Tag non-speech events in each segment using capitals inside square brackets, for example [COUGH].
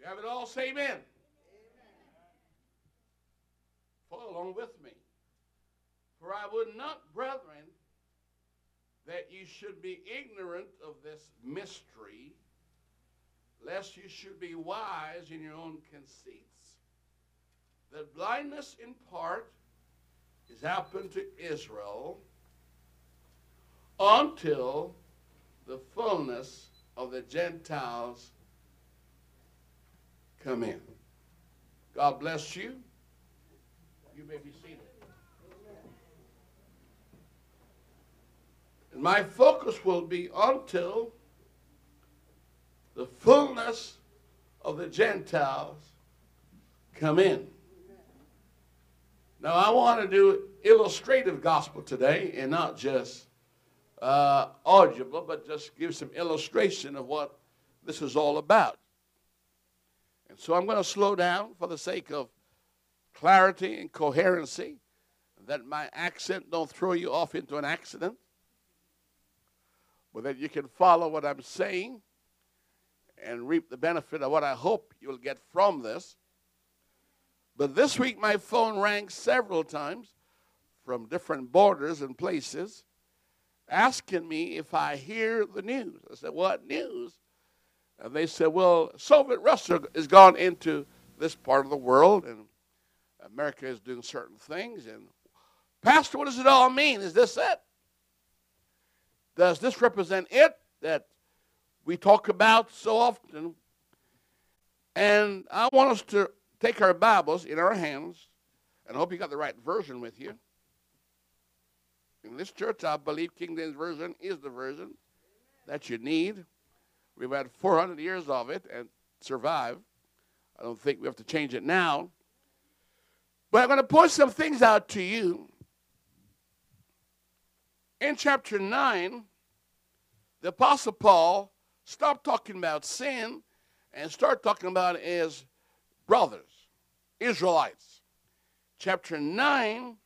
You have it all, say amen. amen. Follow along with me. For I would not, brethren, that you should be ignorant of this mystery, lest you should be wise in your own conceits. That blindness in part is happened to Israel until the fullness of the Gentiles come in. God bless you. You may be seated. And my focus will be until the fullness of the Gentiles come in. Now, I want to do illustrative gospel today and not just uh, audible, but just give some illustration of what this is all about. And so I'm going to slow down for the sake of clarity and coherency, that my accent don't throw you off into an accident, but that you can follow what I'm saying and reap the benefit of what I hope you'll get from this. But this week, my phone rang several times from different borders and places asking me if I hear the news. I said, What news? And they said, Well, Soviet Russia has gone into this part of the world, and America is doing certain things. And, Pastor, what does it all mean? Is this it? Does this represent it that we talk about so often? And I want us to take our Bibles in our hands, and I hope you got the right version with you. In this church, I believe King James Version is the version that you need. We've had 400 years of it and survived. I don't think we have to change it now. But I'm going to point some things out to you. In chapter 9, the Apostle Paul stopped talking about sin and started talking about his brothers, Israelites. Chapter 9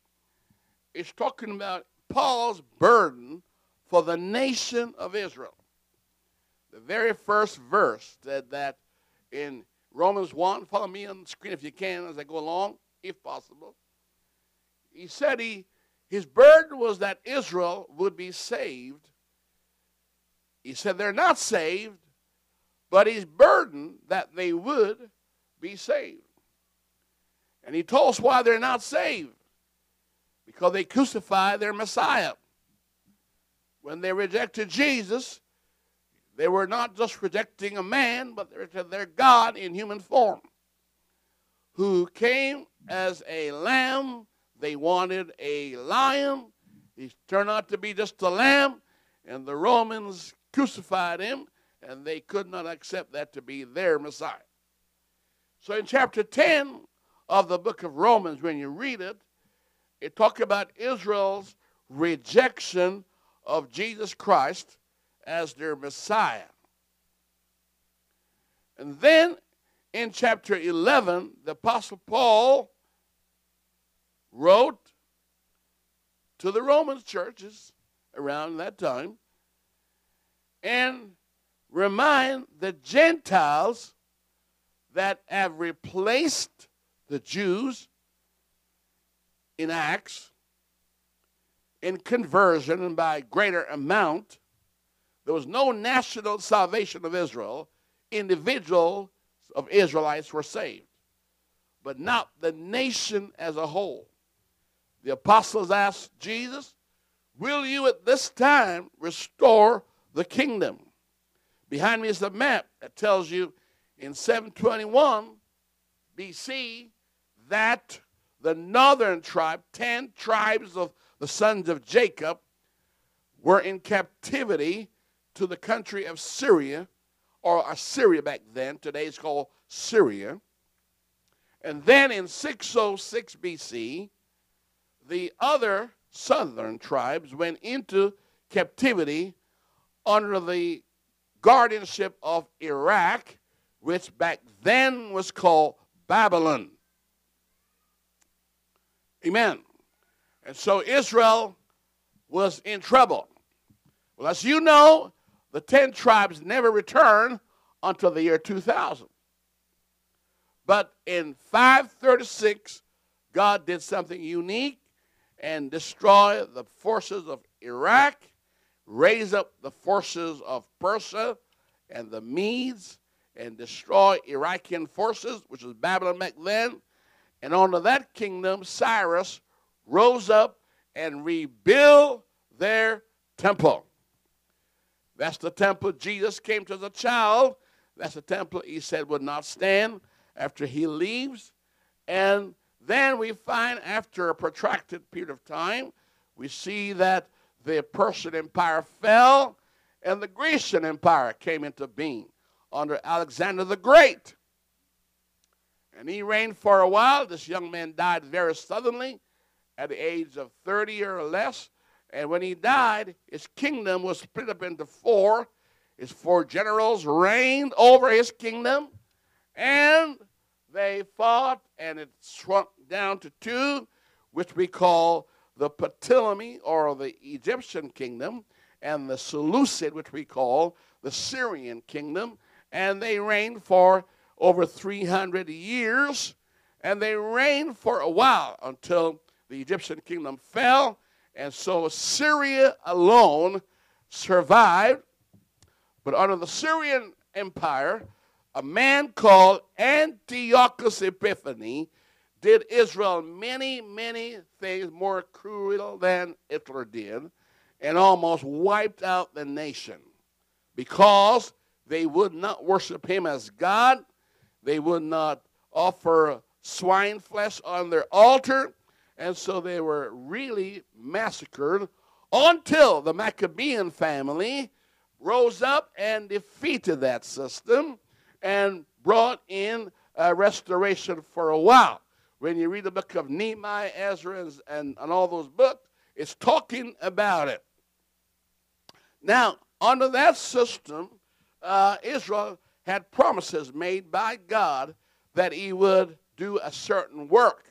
is talking about Paul's burden for the nation of Israel. The very first verse said that in Romans 1, follow me on the screen if you can as I go along, if possible. He said he, his burden was that Israel would be saved. He said they're not saved, but his burden that they would be saved. And he told us why they're not saved because they crucified their Messiah. When they rejected Jesus, they were not just rejecting a man, but they rejected their God in human form, who came as a lamb. They wanted a lion. He turned out to be just a lamb, and the Romans crucified him, and they could not accept that to be their Messiah. So in chapter 10 of the book of Romans, when you read it, it talks about Israel's rejection of Jesus Christ as their Messiah. And then in chapter 11, the Apostle Paul wrote to the Roman churches around that time and remind the Gentiles that have replaced the Jews in Acts, in conversion, and by greater amount, there was no national salvation of Israel. Individuals of Israelites were saved, but not the nation as a whole. The apostles asked Jesus, Will you at this time restore the kingdom? Behind me is the map that tells you in 721 BC that the northern tribe, 10 tribes of the sons of Jacob, were in captivity to the country of Syria, or Assyria back then. Today it's called Syria. And then in 606 BC, the other southern tribes went into captivity under the guardianship of Iraq, which back then was called Babylon. Amen. And so Israel was in trouble. Well, as you know, the 10 tribes never returned until the year 2000. But in 536, God did something unique and destroy the forces of Iraq, raise up the forces of Persia and the Medes, and destroy Iraqian forces, which was Babylon back then. And under that kingdom, Cyrus rose up and rebuilt their temple. That's the temple Jesus came to as a child. That's the temple he said would not stand after he leaves. And then we find, after a protracted period of time, we see that the Persian Empire fell and the Grecian Empire came into being under Alexander the Great. And he reigned for a while. This young man died very suddenly at the age of 30 or less. And when he died, his kingdom was split up into four. His four generals reigned over his kingdom, and they fought, and it shrunk down to two, which we call the Ptolemy or the Egyptian kingdom, and the Seleucid, which we call the Syrian kingdom. And they reigned for over 300 years, and they reigned for a while until the Egyptian kingdom fell. And so Syria alone survived. But under the Syrian empire, a man called Antiochus Epiphanes did Israel many, many things more cruel than Hitler did and almost wiped out the nation because they would not worship him as God. They would not offer swine flesh on their altar. And so they were really massacred until the Maccabean family rose up and defeated that system and brought in a restoration for a while. When you read the book of Nehemiah, Ezra, and, and, all those books, it's talking about it. Now, under that system, uh, Israel had promises made by God that he would do a certain work.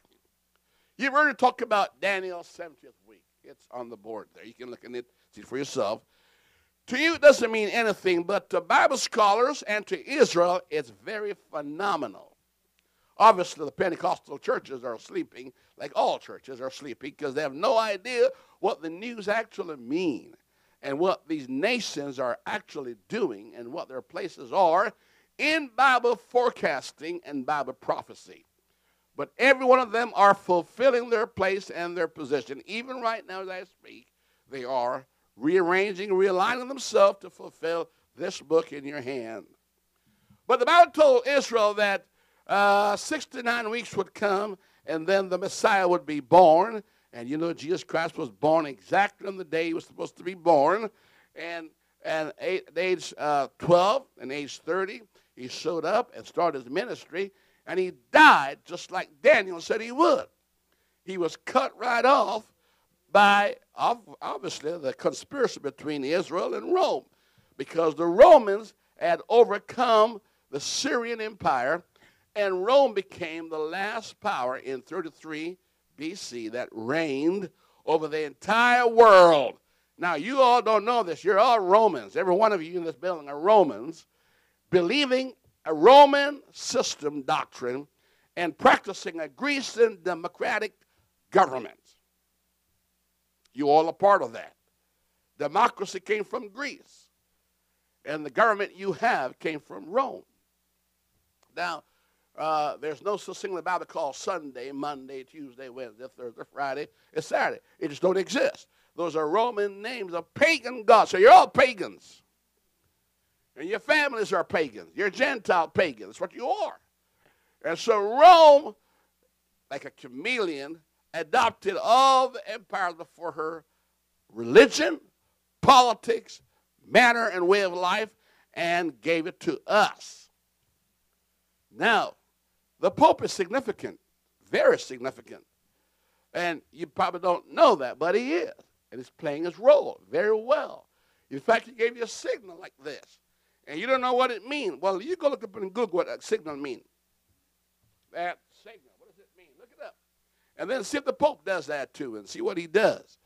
You've heard it talk about Daniel's 70th week. It's on the board there. You can look at it, see for yourself. To you, it doesn't mean anything, but to Bible scholars and to Israel, it's very phenomenal. Obviously, the Pentecostal churches are sleeping, like all churches are sleeping, because they have no idea what the news actually mean and what these nations are actually doing and what their places are in Bible forecasting and Bible prophecy. But every one of them are fulfilling their place and their position. Even right now, as I speak, they are rearranging, realigning themselves to fulfill this book in your hand. But the Bible told Israel that uh, 69 weeks would come and then the Messiah would be born. And you know, Jesus Christ was born exactly on the day he was supposed to be born. And, and at age uh, 12 and age 30, he showed up and started his ministry. And he died just like Daniel said he would. He was cut right off by obviously the conspiracy between Israel and Rome because the Romans had overcome the Syrian Empire and Rome became the last power in 33 BC that reigned over the entire world. Now, you all don't know this. You're all Romans. Every one of you in this building are Romans, believing a Roman system doctrine and practicing a Grecian democratic government. You all are part of that. Democracy came from Greece, and the government you have came from Rome. Now, uh, there's no such thing in the Bible called Sunday, Monday, Tuesday, Wednesday, Thursday, Friday. It's Saturday. It just don't exist. Those are Roman names of pagan gods. So you're all pagans. And your families are pagans. You're Gentile pagans. That's what you are. And so Rome, like a chameleon, adopted all the empires before her religion, politics, manner, and way of life and gave it to us. Now, the Pope is significant, very significant. And you probably don't know that, but he is. And he's playing his role very well. In fact, he gave you a signal like this. And you don't know what it means. Well, you go look up in Google what a signal means. That signal. What does it mean? Look it up. And then see if the Pope does that too and see what he does.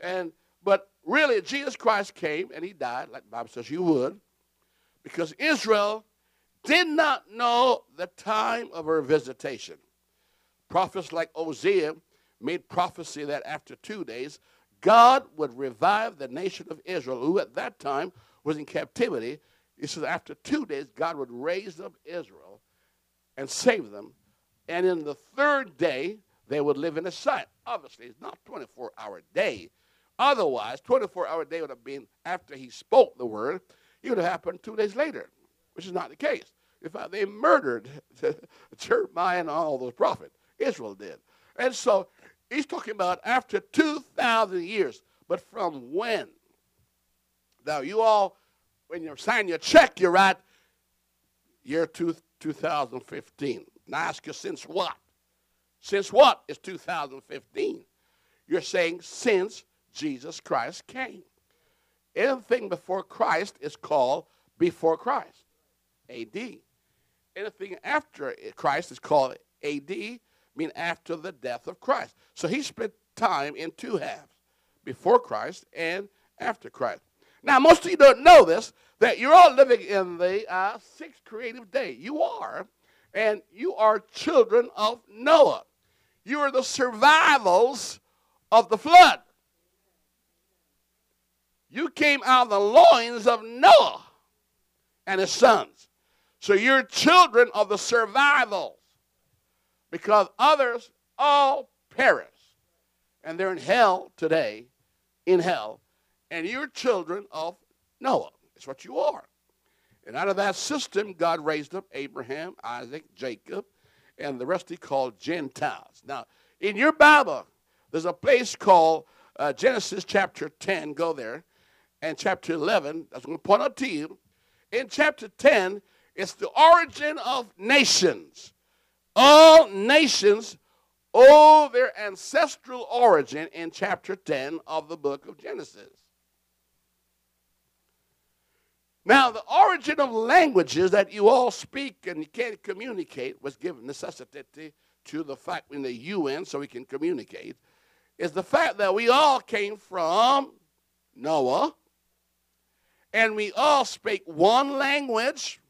And but really, Jesus Christ came and he died, like the Bible says you would, because Israel did not know the time of her visitation. Prophets like Hosea made prophecy that after two days, God would revive the nation of Israel, who at that time was in captivity. He says, after two days, God would raise up Israel and save them. And in the third day, they would live in a sight. Obviously, it's not 24 hour day. Otherwise, 24 hour day would have been after he spoke the word. It would have happened two days later, which is not the case. In fact, they murdered [LAUGHS] Jeremiah and all those prophets. Israel did. And so he's talking about after 2,000 years. But from when? Now, you all, when you sign your check, you write year two, 2015. And I ask you, since what? Since what is 2015? You're saying since Jesus Christ came. Anything before Christ is called before Christ, AD. Anything after Christ is called AD, mean after the death of Christ. So he spent time in two halves, before Christ and after Christ. Now, most of you don't know this, that you're all living in the uh, sixth creative day. You are, and you are children of Noah. You are the survivals of the flood. You came out of the loins of Noah and his sons. So you're children of the survivals because others all perish. And they're in hell today, in hell. And you're children of Noah. That's what you are. And out of that system, God raised up Abraham, Isaac, Jacob, and the rest he called Gentiles. Now, in your Bible, there's a place called uh, Genesis chapter 10. Go there. And chapter 11, that's going to point out to you. In chapter 10, it's the origin of nations. All nations owe their ancestral origin in chapter 10 of the book of Genesis. Now, the origin of languages that you all speak and you can't communicate was given necessity to the fact in the UN so we can communicate is the fact that we all came from Noah and we all speak one language.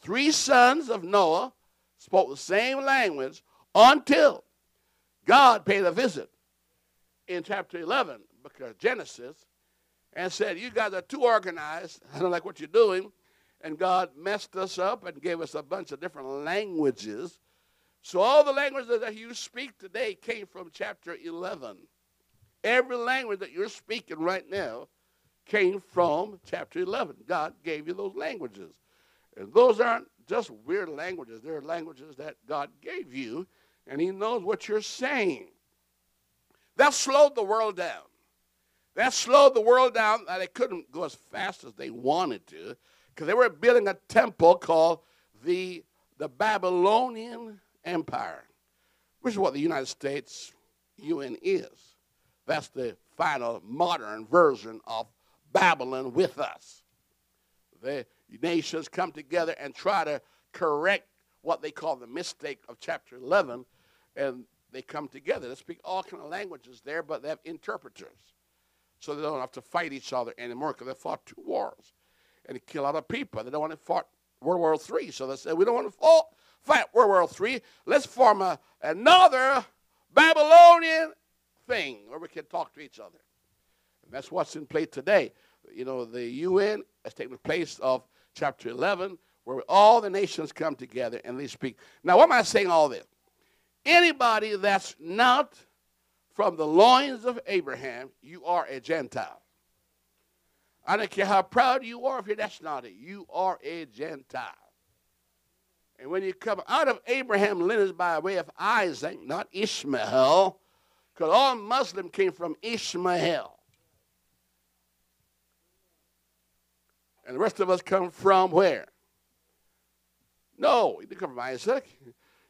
Three sons of Noah spoke the same language until God paid a visit in chapter 11, because Genesis, and said, You guys are too organized. [LAUGHS] I don't like what you're doing. And God messed us up and gave us a bunch of different languages. So all the languages that you speak today came from chapter 11. Every language that you're speaking right now came from chapter 11. God gave you those languages. And those aren't just weird languages, they're languages that God gave you, and He knows what you're saying. That slowed the world down. That slowed the world down that they couldn't go as fast as they wanted to because they were building a temple called the, the Babylonian Empire, which is what the United States UN is. That's the final modern version of Babylon with us. The nations come together and try to correct what they call the mistake of chapter 11, and they come together. They speak all kind of languages there, but they have interpreters. So they don't have to fight each other anymore because they fought two wars and a lot of people. They don't want to fight World War III. So they said, we don't want to fight, oh, fight World War III. Let's form a, another Babylonian thing where we can talk to each other. And that's what's in play today. You know, the UN has taken the place of chapter 11, where all the nations come together and they speak. Now, why am I saying all this? Anybody that's not from the loins of Abraham, you are a Gentile. I don't care how proud you are that's not it. You are a Gentile. And when you come out of Abraham lineage by way of Isaac, not Ishmael, because all Muslim came from Ishmael. And the rest of us come from where? No, you didn't come from Isaac.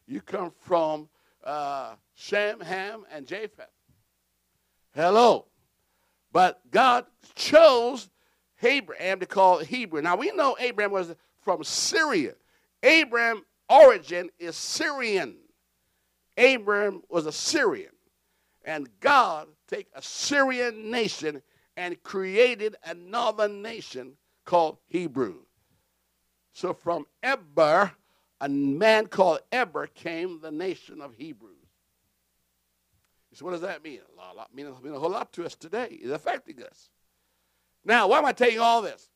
You come from uh, Shem, Ham, and Japheth. Hello. But God chose Abraham to call Hebrew. Now we know Abraham was from Syria. Abraham origin is Syrian. Abraham was a Syrian. And God take a Syrian nation and created another nation called Hebrew. So from Eber, a man called Eber, came the nation of Hebrews. What does that mean? A lot, lot mean, mean a whole lot to us today. It's affecting us. Now, why am I telling you all this?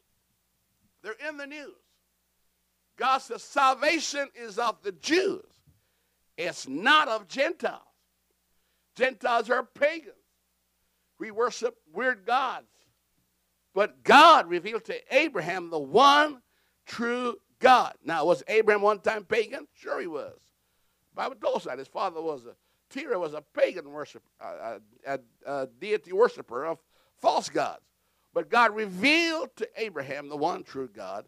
They're in the news. God says salvation is of the Jews. It's not of Gentiles. Gentiles are pagans. We worship weird gods. But God revealed to Abraham the one true God. Now, was Abraham one time pagan? Sure, he was. The Bible told us that his father was a Terah was a pagan worshiper, a, uh, uh, a, a deity worshiper of false gods. But God revealed to Abraham the one true God.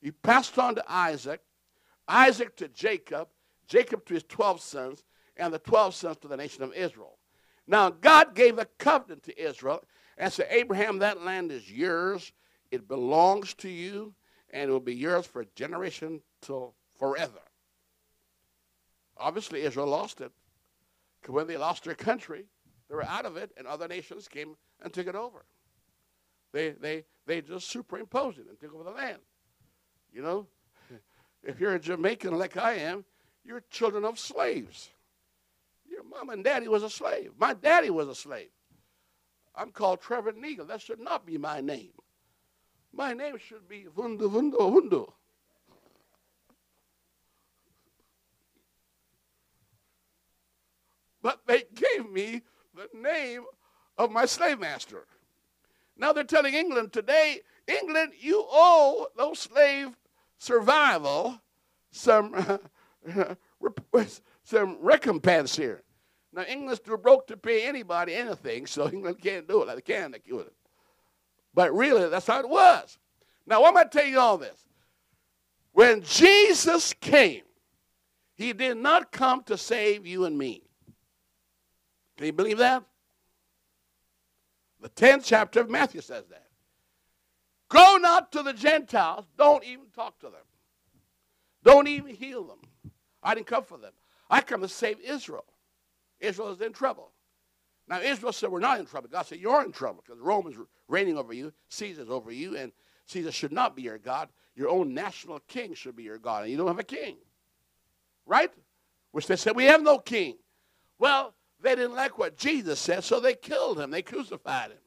He passed on to Isaac, Isaac to Jacob, Jacob to his 12 sons, and the 12 sons to the nation of Israel. Now, God gave a covenant to Israel and said, Abraham, that land is yours. It belongs to you, and it will be yours for a generation till forever. Obviously, Israel lost it. When they lost their country, they were out of it, and other nations came and took it over. They, they, they just superimposed it and took over the land. You know, [LAUGHS] if you're a Jamaican like I am, you're children of slaves. Your mom and daddy was a slave. My daddy was a slave. I'm called Trevor Neagle. That should not be my name. My name should be Vundo Vundo Vundo. But they gave me the name of my slave master. Now they're telling England today, England, you owe those slave survival some, [LAUGHS] some recompense here. Now England's too broke to pay anybody anything, so England can't do it. Like they can, they do it. But really, that's how it was. Now, why am I telling you all this? When Jesus came, he did not come to save you and me. Can you believe that? The 10th chapter of Matthew says that. Go not to the Gentiles. Don't even talk to them. Don't even heal them. I didn't come for them. I come to save Israel. Israel is in trouble. Now, Israel said, We're not in trouble. God said, You're in trouble because Rome is reigning over you, Caesar's over you, and Caesar should not be your God. Your own national king should be your God, and you don't have a king. Right? Which they said, We have no king. Well, they didn't like what Jesus said, so they killed him. They crucified him.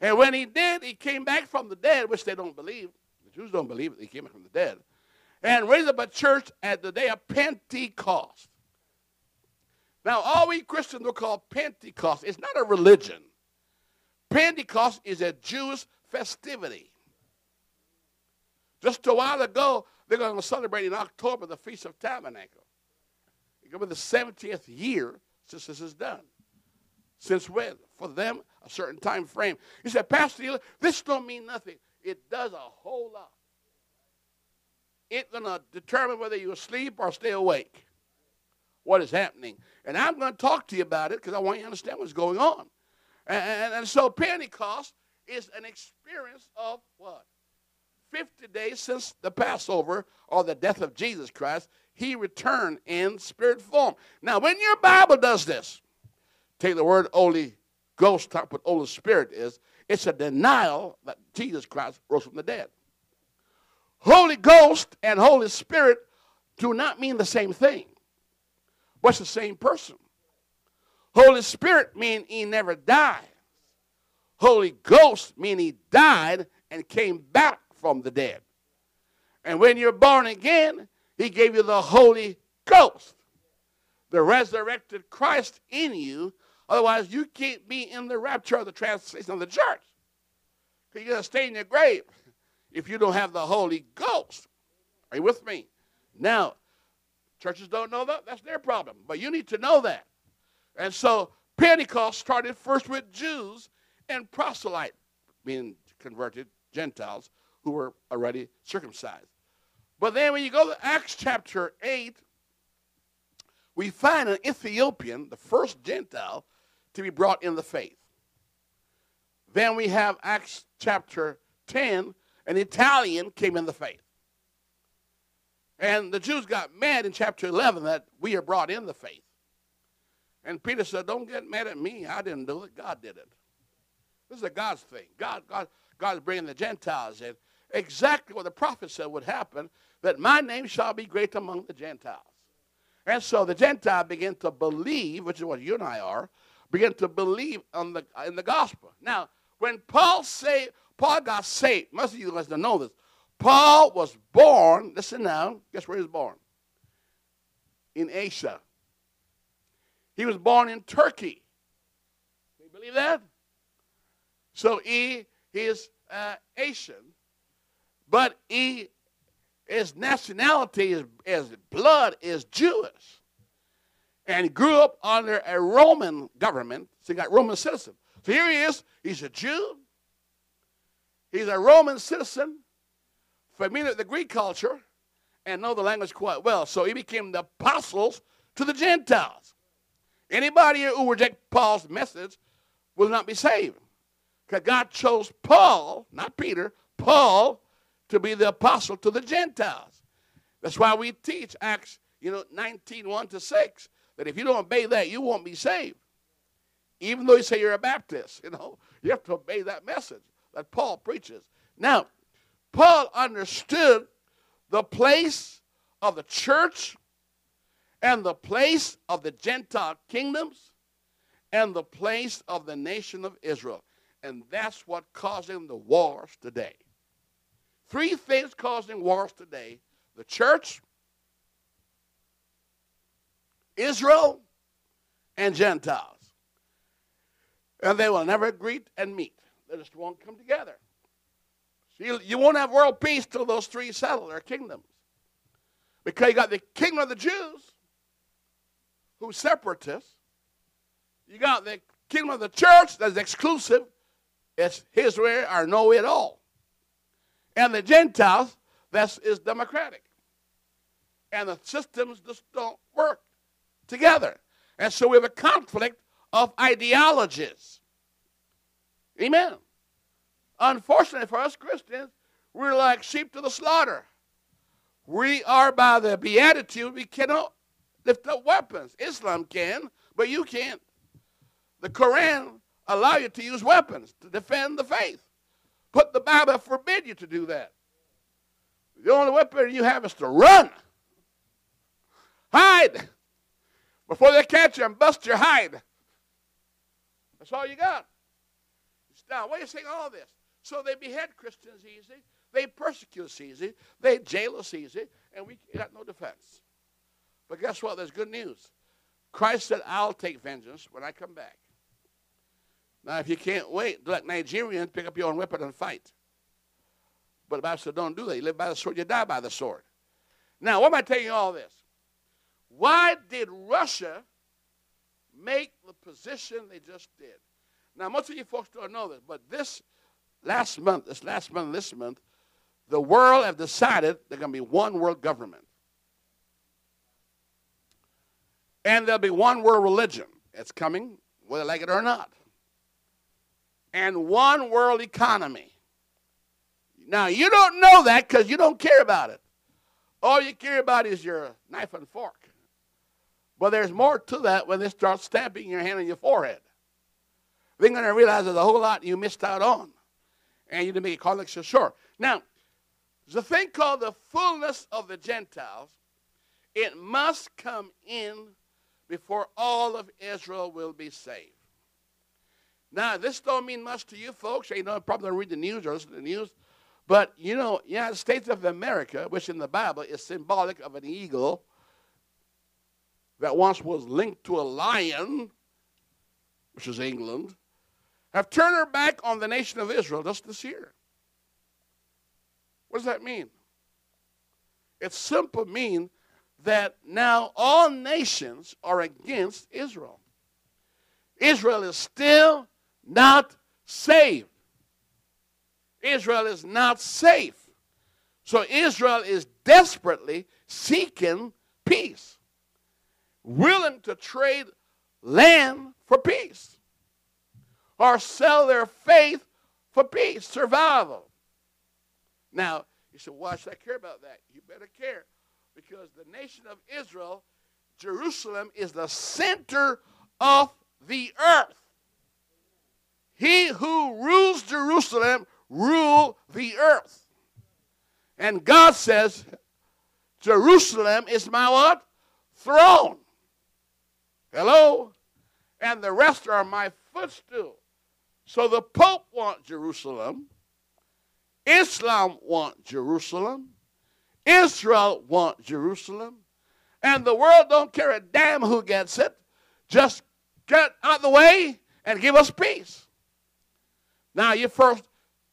And when he did, he came back from the dead, which they don't believe. The Jews don't believe it. He came back from the dead. And raised up a church at the day of Pentecost. Now, all we Christians will call Pentecost. It's not a religion. Pentecost is a Jewish festivity. Just a while ago, they're going to celebrate in October the Feast of Tabernacle. It will be the 70th year this is done. Since when? For them, a certain time frame. He said, Pastor, this don't mean nothing. It does a whole lot. It's going to determine whether you sleep or stay awake. What is happening? And I'm going to talk to you about it because I want you to understand what's going on. And, and so Pentecost is an experience of what? 50 days since the Passover or the death of Jesus Christ he returned in spirit form. Now, when your Bible does this, take the word Holy Ghost, talk what Holy Spirit is, it's a denial that Jesus Christ rose from the dead. Holy Ghost and Holy Spirit do not mean the same thing. What's the same person? Holy Spirit mean he never died. Holy Ghost mean he died and came back from the dead. And when you're born again, he gave you the Holy Ghost, the resurrected Christ in you. Otherwise, you can't be in the rapture of the translation of the church. You're going to stay in your grave if you don't have the Holy Ghost. Are you with me? Now, churches don't know that. That's their problem. But you need to know that. And so Pentecost started first with Jews and proselyte, being converted Gentiles who were already circumcised. But then when you go to Acts chapter 8, we find an Ethiopian, the first Gentile, to be brought in the faith. Then we have Acts chapter 10, an Italian came in the faith. And the Jews got mad in chapter 11 that we are brought in the faith. And Peter said, Don't get mad at me. I didn't do it. God did it. This is a God's thing. God, God, God is bringing the Gentiles in. Exactly what the prophet said would happen that my name shall be great among the Gentiles. And so the Gentile began to believe, which is what you and I are, begin to believe on the, in the gospel. Now, when Paul say Paul got saved, most of you guys don't know this. Paul was born, listen now, guess where he was born? In Asia. He was born in Turkey. Can you believe that? So he, he is uh, Asian, but he, his nationality, his, his blood is Jewish. And grew up under a Roman government, so he got Roman citizen. So here he is, he's a Jew, he's a Roman citizen, familiar with the Greek culture, and know the language quite well. So he became the apostles to the Gentiles. Anybody who reject Paul's message will not be saved. Because God chose Paul, not Peter, Paul, to be the apostle to the Gentiles. That's why we teach Acts, you know, 19, 1 to 6, that if you don't obey that, you won't be saved. Even though you say you're a Baptist, you know, you have to obey that message that Paul preaches. Now, Paul understood the place of the church and the place of the Gentile kingdoms and the place of the nation of Israel. And that's what causing the wars today. Three things causing wars today the church, Israel, and Gentiles. And they will never greet and meet. They just won't come together. So you, won't have world peace till those three settle their kingdoms. Because you got the kingdom of the Jews, who's separatists. You got the kingdom of the church that's exclusive. It's his way or no way at all. And the Gentiles, that is democratic. And the systems just don't work together. And so we have a conflict of ideologies. Amen. Unfortunately for us Christians, we're like sheep to the slaughter. We are by the beatitude, we cannot lift up weapons. Islam can, but you can't. The Quran allow you to use weapons to defend the faith. But the Bible forbid you to do that. The only weapon you have is to run. Hide before they catch you and bust your hide. That's all you got. Now, why are you saying all this? So they behead Christians easy, they persecute us easy, they jail us easy, and we got no defense. But guess what? There's good news. Christ said, I'll take vengeance when I come back. Now, if you can't wait, let Nigerians pick up your own weapon and fight. But the Bible said, don't do that. You live by the sword, you die by the sword. Now, why am I telling you all this? Why did Russia make the position they just did? Now, most of you folks don't know this, but this last month, this last month, this month, the world have decided there's going to be one world government. And there'll be one world religion. It's coming, whether like it or not. And one world economy. Now, you don't know that because you don't care about it. All you care about is your knife and fork. But there's more to that when they start stamping your hand on your forehead. They're going to realize there's a whole lot you missed out on. And you didn't make a connection sure. Now, there's a thing called the fullness of the Gentiles. It must come in before all of Israel will be saved. Now, this don't mean much to you folks. You know, probably don't read the news or listen to the news. But, you know, United States of America, which in the Bible is symbolic of an eagle that once was linked to a lion, which is England, have turned their back on the nation of Israel just this year. What does that mean? It simply means that now all nations are against Israel. Israel is still not saved. Israel is not safe. So Israel is desperately seeking peace, willing to trade land for peace, or sell their faith for peace, survival. Now, you said, why should I care about that? You better care because the nation of Israel, Jerusalem, is the center of the earth. He who rules Jerusalem rule the earth. And God says, Jerusalem is my what? Throne. Hello? And the rest are my footstool. So the Pope wants Jerusalem. Islam want Jerusalem. Israel want Jerusalem. And the world don't care a damn who gets it. Just get out of the way and give us peace. Now you first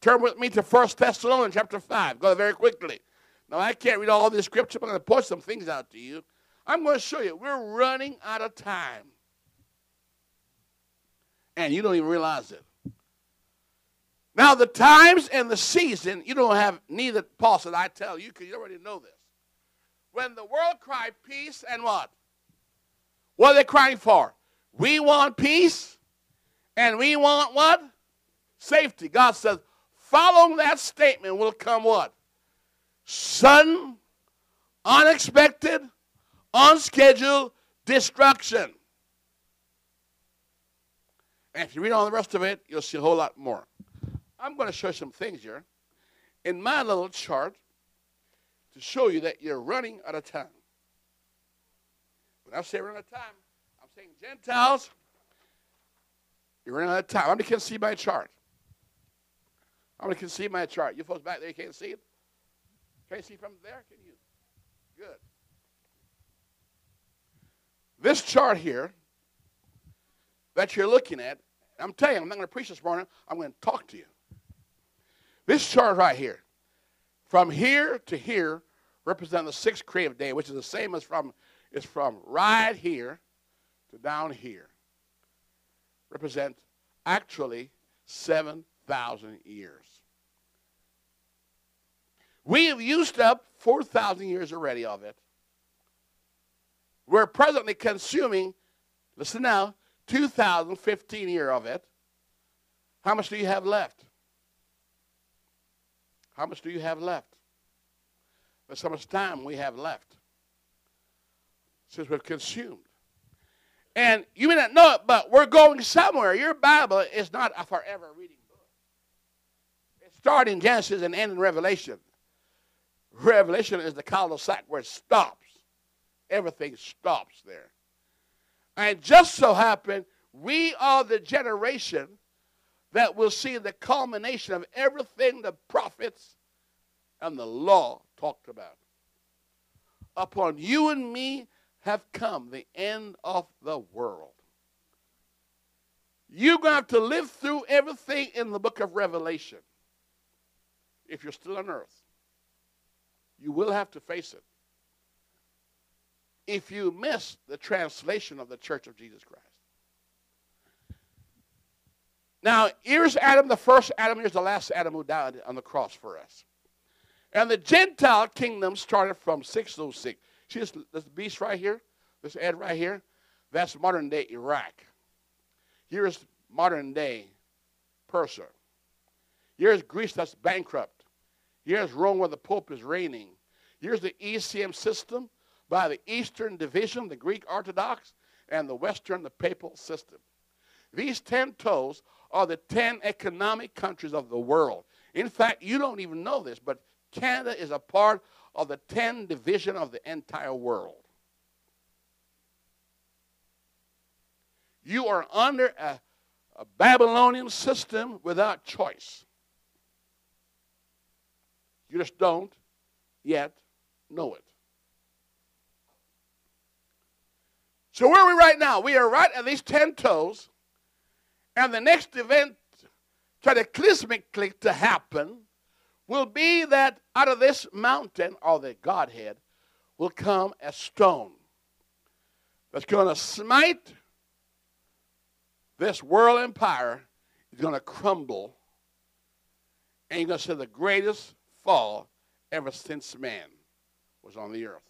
turn with me to First Thessalonians chapter 5. Go very quickly. Now I can't read all this scripture, but I'm going to point some things out to you. I'm going to show you we're running out of time. And you don't even realize it. Now, the times and the season, you don't have neither, Paul said, I tell you, because you already know this. When the world cried peace and what? What are they crying for? We want peace and we want what? Safety. God says, following that statement will come what? Sudden, unexpected, unscheduled destruction. And if you read on the rest of it, you'll see a whole lot more. I'm going to show you some things here in my little chart to show you that you're running out of time. When I say running out of time, I'm saying Gentiles, you're running out of time. How many can see my chart? How going to see my chart? You folks back there, you can't see it? Can you see from there? Can you? Good. This chart here that you're looking at, I'm telling you, I'm not going to preach this morning. I'm going to talk to you. This chart right here, from here to here, represent the sixth creative day, which is the same as from is from right here to down here. Represent actually seven thousand years. We have used up four thousand years already of it. We're presently consuming, listen now, 2015 year of it. How much do you have left? How much do you have left? That's how much time we have left since we've consumed. And you may not know it, but we're going somewhere. Your Bible is not a forever reading book. It starts in Genesis and ends in Revelation. Revelation is the cul-de-sac where it stops. Everything stops there. And just so happened, we are the generation that will see the culmination of everything the prophets and the law talked about. Upon you and me have come the end of the world. You're going to have to live through everything in the book of Revelation if you're still on earth. You will have to face it. If you miss the translation of the Church of Jesus Christ. Now, here's Adam, the first Adam. Here's the last Adam who died on the cross for us. And the Gentile kingdom started from 606. See this, this beast right here? This head right here? That's modern day Iraq. Here's modern day Persia. Here's Greece that's bankrupt. Here's Rome where the Pope is reigning. Here's the ECM system by the Eastern Division, the Greek Orthodox, and the Western, the Papal system. These ten toes are the 10 economic countries of the world. In fact, you don't even know this, but Canada is a part of the 10 division of the entire world. You are under a, a Babylonian system without choice. You just don't yet know it. So, where are we right now? We are right at these 10 toes and the next event cataclysmically to happen will be that out of this mountain, or the Godhead, will come a stone that's going to smite this world empire. Is going to crumble, and you're going to see the greatest fall ever since man was on the earth.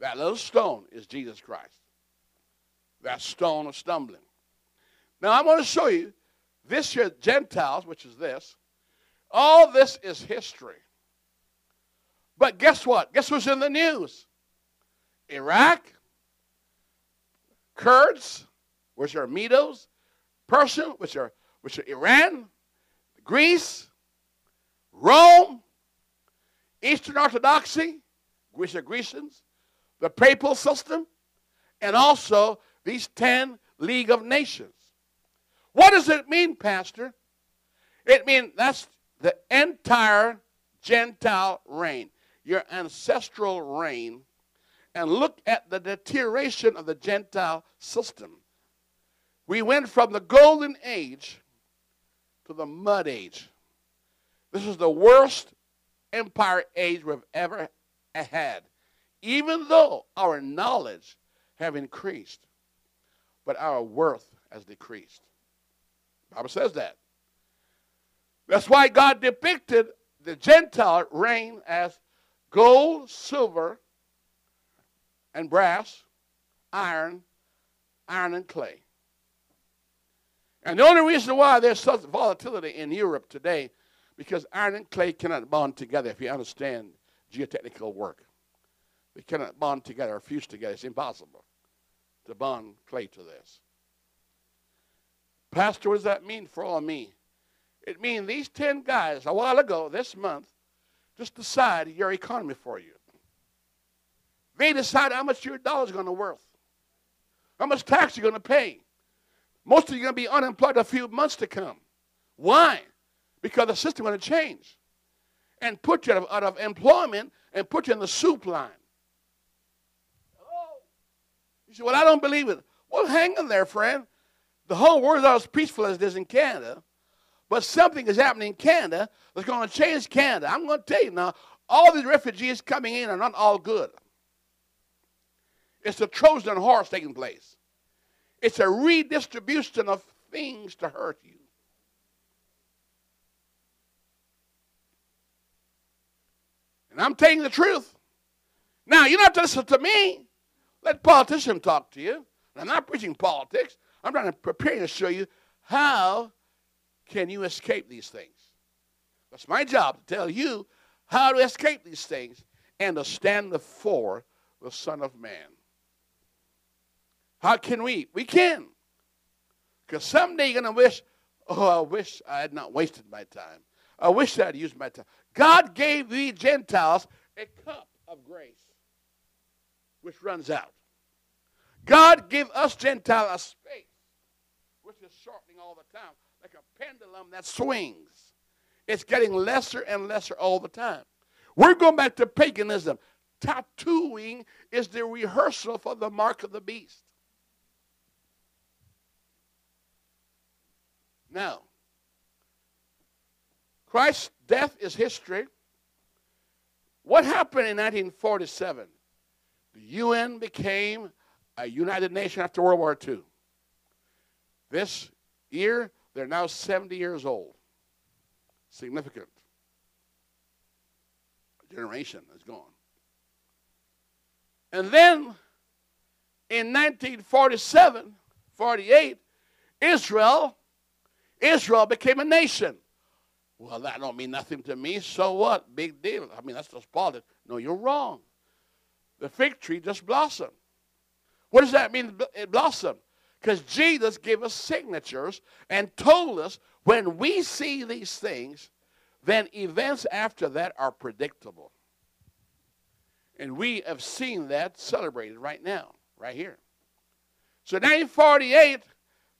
That little stone is Jesus Christ. That stone of stumbling. Now I'm going to show you this here, Gentiles, which is this. All this is history. But guess what? Guess what's in the news? Iraq, Kurds, which are Medos, Persia, which are which are Iran, Greece, Rome, Eastern Orthodoxy, are Grecians, the papal system, and also these 10 League of Nations. What does it mean, Pastor? It means that's the entire Gentile reign, your ancestral reign, and look at the deterioration of the Gentile system. We went from the golden age to the mud age. This is the worst empire age we've ever had, even though our knowledge have increased, but our worth has decreased. The Bible says that. That's why God depicted the Gentile reign as gold, silver, and brass, iron, iron and clay. And the only reason why there's such volatility in Europe today, because iron and clay cannot bond together if you understand geotechnical work. They cannot bond together or fuse together. It's impossible to bond clay to this. Pastor, what does that mean for all of me? It means these 10 guys a while ago, this month, just decide your economy for you. They decide how much your dollar's going to worth, how much tax you're going to pay. Most of you are going to be unemployed a few months to come. Why? Because the system going to change and put you out of, out of employment and put you in the soup line. Oh. You say, Well, I don't believe it. Well, hang in there, friend. The whole world is not as peaceful as it is in Canada. But something is happening in Canada that's going to change Canada. I'm going to tell you now, all these refugees coming in are not all good. It's a Trojan horse taking place. It's a redistribution of things to hurt you. And I'm telling the truth. Now, you don't have to listen to me. Let politicians talk to you. I'm not preaching politics. I'm trying to prepare to show you how can you escape these things? That's my job to tell you how to escape these things and to stand before the Son of Man. How can we? We can. Because someday you're going to wish, oh, I wish I had not wasted my time. I wish I had used my time. God gave the Gentiles a cup of grace, which runs out. God gave us Gentiles a space, which is shortening all the time like a pendulum that swings. It's getting lesser and lesser all the time. We're going back to paganism. Tattooing is the rehearsal for the mark of the beast. Now, Christ's death is history. What happened in 1947? The UN became a United Nation after World War II. This year, they're now 70 years old. Significant. A generation is gone. And then in 1947, 48, Israel, Israel became a nation. Well, that don't mean nothing to me. So what? Big deal. I mean, that's just politics. No, you're wrong. The fig tree just blossomed. What does that mean? It blossomed. Because Jesus gave us signatures and told us when we see these things, then events after that are predictable. And we have seen that celebrated right now, right here. So 1948,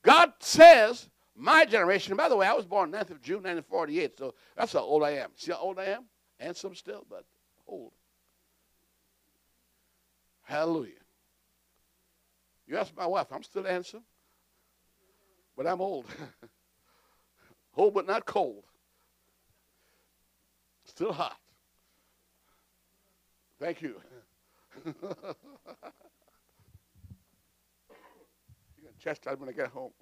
God says, my generation, by the way, I was born 9th of June 1948, so that's how old I am. See how old I am? Handsome still, but old. Hallelujah. You ask my wife, I'm still handsome, but I'm old. [LAUGHS] old but not cold. Still hot. Thank you. [LAUGHS] You're going to chastise when I get home.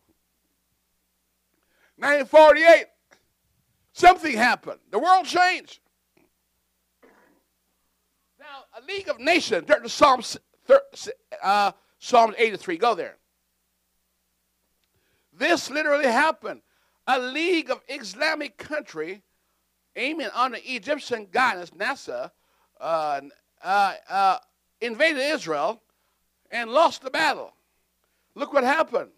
1948, something happened. The world changed. Now, a League of Nations, during the Psalms, uh, Psalm 83. Go there. This literally happened. A league of Islamic country aiming the Egyptian goddess Nasser uh, uh, uh, invaded Israel and lost the battle. Look what happened.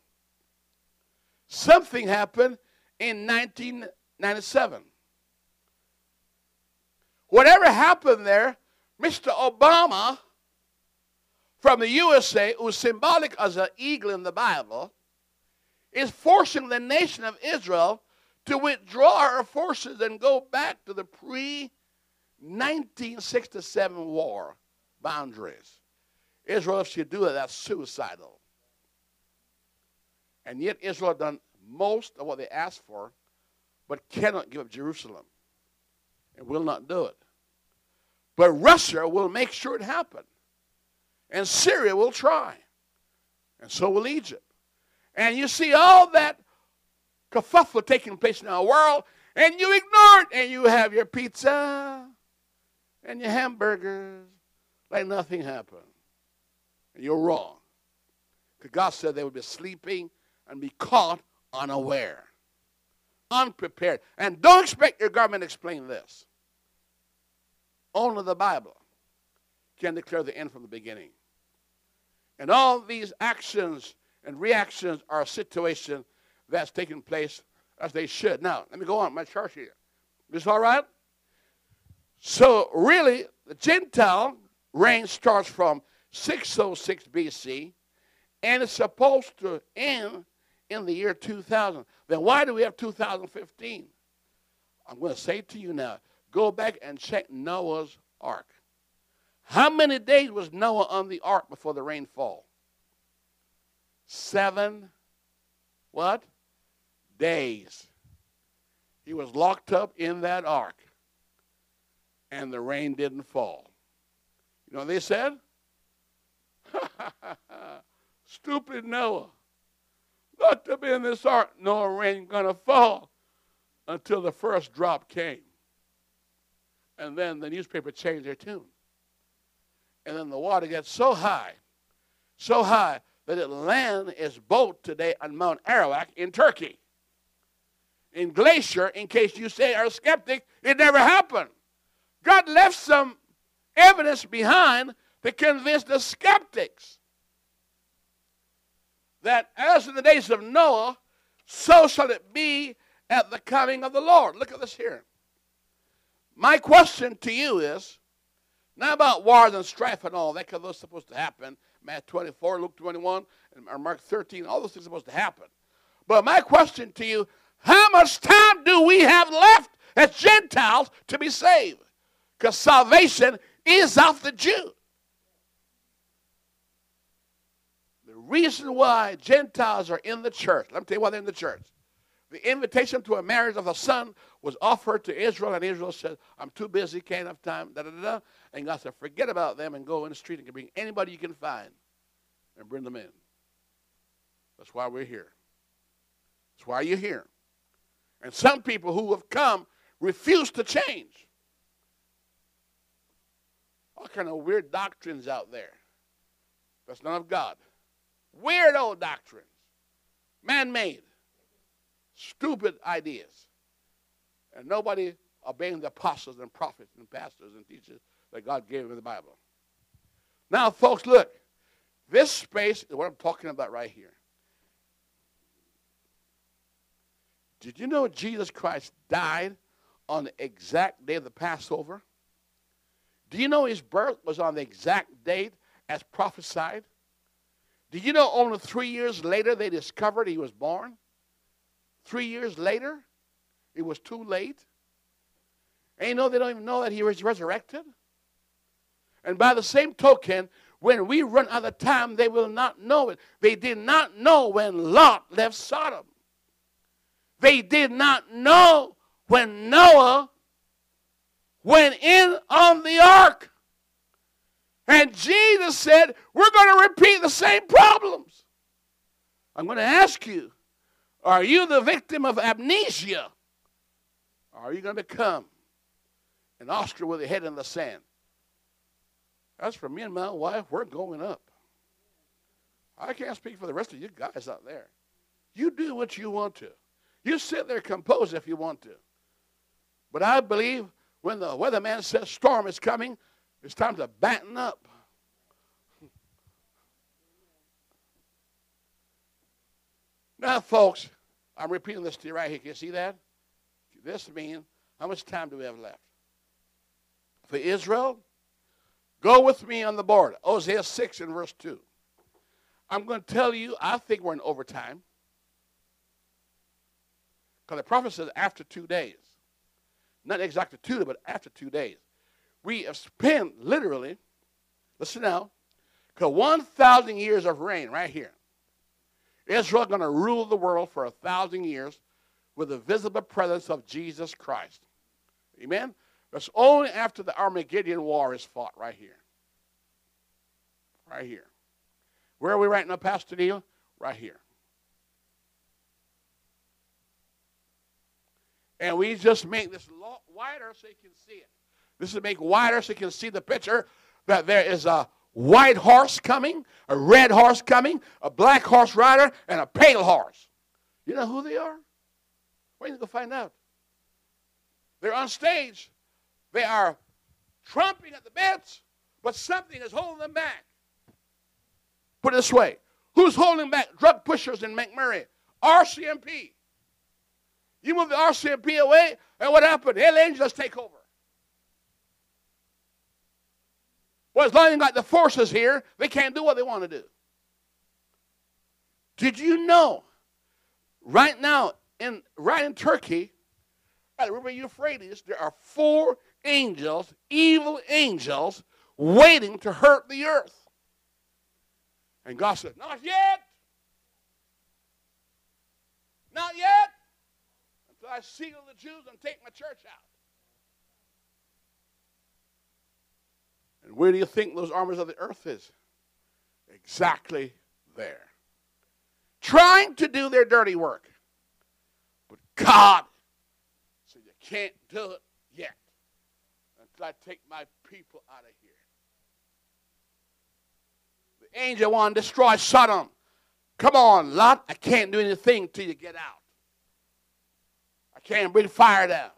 Something happened in 1997. whatever happened there, Mr. Obama from the USA, who's symbolic as an eagle in the Bible, is forcing the nation of Israel to withdraw our forces and go back to the pre 1967 war boundaries. Israel, if she do that, that's suicidal. And yet Israel done most of what they asked for, but cannot give up Jerusalem and will not do it. But Russia will make sure it happen. And Syria will try. And so will Egypt. And you see all that kerfuffle taking place in our world, and you ignore it, and you have your pizza and your hamburgers like nothing happened. And you're wrong. Because God said they would be sleeping and be caught unaware, unprepared. And don't expect your government to explain this. Only the Bible can declare the end from the beginning. And all these actions and reactions are a situation that's taking place as they should. Now, let me go on my chart here. Is this all right? So, really, the Gentile reign starts from 606 BC and it's supposed to end in the year 2000. Then why do we have 2015? I'm going to say to you now go back and check Noah's ark. How many days was Noah on the ark before the rainfall? Seven, what? Days. He was locked up in that ark, and the rain didn't fall. You know what they said? [LAUGHS] Stupid Noah. Not to be in this ark, no rain gonna fall until the first drop came. And then the newspaper changed their tune. And then the water gets so high, so high that it land its boat today on Mount Ararat in Turkey. In Glacier, in case you say are skeptic, it never happened. God left some evidence behind to convince the skeptics that as in the days of Noah, so shall it be at the coming of the Lord. Look at this here. My question to you is not about wars and strife and all that, because those supposed to happen. Matthew 24, Luke 21, and Mark 13, all those things are supposed to happen. But my question to you how much time do we have left as Gentiles to be saved? Because salvation is of the Jew. The reason why Gentiles are in the church, let me tell you why they're in the church. The invitation to a marriage of the son was offered to Israel, and Israel said, I'm too busy, can't have time, da da da. And God said, forget about them and go in the street and bring anybody you can find and bring them in. That's why we're here. That's why you're here. And some people who have come refuse to change. All kind of weird doctrines out there. That's none of God. Weird old doctrines. Man made. Stupid ideas. And nobody obeying the apostles and prophets and pastors and teachers that God gave in the Bible. Now, folks, look. This space is what I'm talking about right here. Did you know Jesus Christ died on the exact day of the Passover? Do you know his birth was on the exact date as prophesied? Did you know only three years later they discovered he was born? Three years later, it was too late. And you know they don't even know that he was resurrected? And by the same token, when we run out of time, they will not know it. They did not know when Lot left Sodom. They did not know when Noah went in on the ark. And Jesus said, We're going to repeat the same problems. I'm going to ask you are you the victim of amnesia? Or are you going to come an Oscar with your head in the sand? As for me and my wife, we're going up. I can't speak for the rest of you guys out there. You do what you want to. You sit there compose if you want to. But I believe when the weatherman says storm is coming, it's time to batten up. Now, folks, I'm repeating this to you right here. Can you see that? This means how much time do we have left? for Israel, go with me on the board. Hosea 6 and verse 2. I'm going to tell you, I think we're in overtime. Because the prophet says after two days. Not exactly two, but after two days. We have spent literally, listen now, because 1,000 years of reign right here. Israel going to rule the world for a thousand years with the visible presence of Jesus Christ. Amen? That's only after the Armageddon war is fought right here. Right here. Where are we right now, Pastor Neil? Right here. And we just make this wider so you can see it. This is make wider so you can see the picture that there is a white horse coming, a red horse coming, a black horse rider, and a pale horse. You know who they are? Going to find out? They're on stage. They are trumping at the bits, but something is holding them back. Put it this way Who's holding back drug pushers in McMurray? RCMP. You move the RCMP away, and what happened? Hell angels take over. Well, as long as got the forces here, they can't do what they want to do. Did you know? Right now, in right in Turkey, at the river Euphrates, there are four angels, evil angels, waiting to hurt the earth. And God said, Not yet. Not yet. Until I seal the Jews and take my church out. And where do you think those armies of the earth is? Exactly there. Trying to do their dirty work. But God said, You can't do it yet until I take my people out of here. The angel wanted to destroy Sodom. Come on, Lot. I can't do anything till you get out. I can't bring fire down.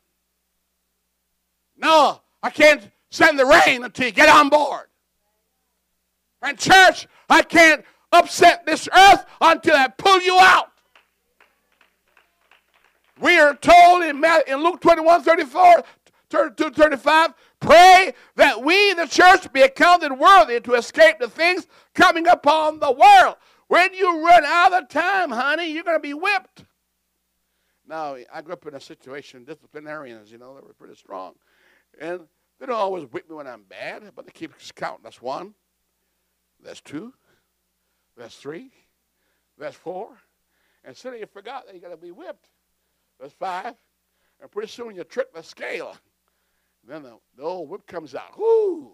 No, I can't send the rain until you get on board. And church, I can't upset this earth until I pull you out. We are told in, Luke 21 34, 32, 35, pray that we, the church, be accounted worthy to escape the things coming upon the world. When you run out of time, honey, you're going to be whipped. Now, I grew up in a situation, disciplinarians, you know, they were pretty strong. And they don't always whip me when I'm bad, but they keep counting. That's one. That's two. That's three. That's four. And suddenly you forgot that you got to be whipped. That's five. And pretty soon you trip the scale. Then the, the old whip comes out. Whoo!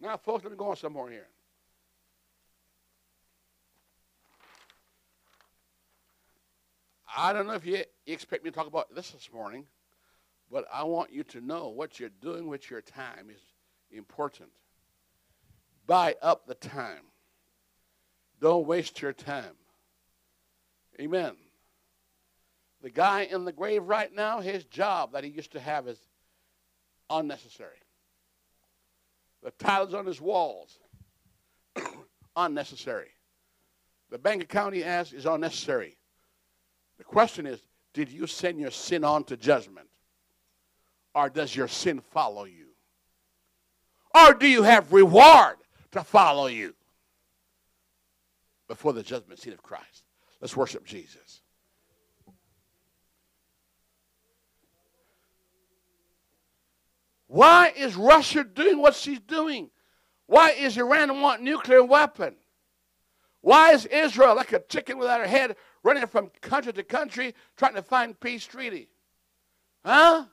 Now, folks, let me go on somewhere here. I don't know if you, you expect me to talk about this this morning. But I want you to know what you're doing with your time is important. Buy up the time. Don't waste your time. Amen. The guy in the grave right now, his job that he used to have is unnecessary. The tiles on his walls, [COUGHS] unnecessary. The bank account he has is unnecessary. The question is, did you send your sin on to judgment? Or does your sin follow you? Or do you have reward to follow you before the judgment seat of Christ? Let's worship Jesus. Why is Russia doing what she's doing? Why is Iran want nuclear weapon? Why is Israel like a chicken without a head running from country to country trying to find peace treaty? Huh?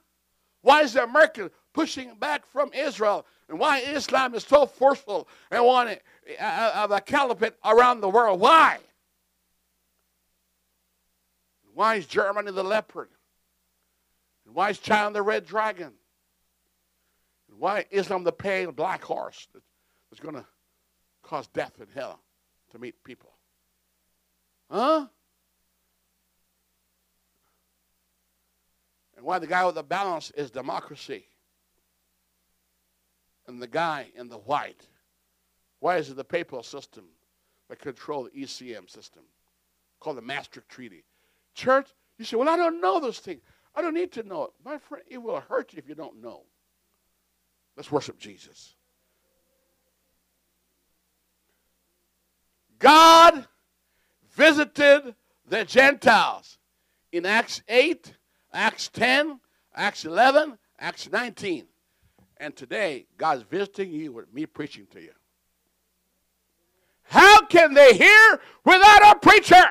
Why is America pushing back from Israel? And why Islam is so forceful and wanting uh, uh, of a caliphate around the world? Why? Why is Germany the leopard? And why is China the red dragon? And why Islam the pale black horse that's going to cause death and hell to meet people? Huh? And why the guy with the balance is democracy. And the guy in the white, why is it the papal system that control the ECM system called the Maastricht Treaty? Church, you say, well, I don't know those things. I don't need to know it. My friend, it will hurt you if you don't know. Let's worship Jesus. God visited the Gentiles in Acts 8, Acts 10, Acts 11, Acts 19. And today, God's visiting you with me preaching to you. How can they hear without a preacher?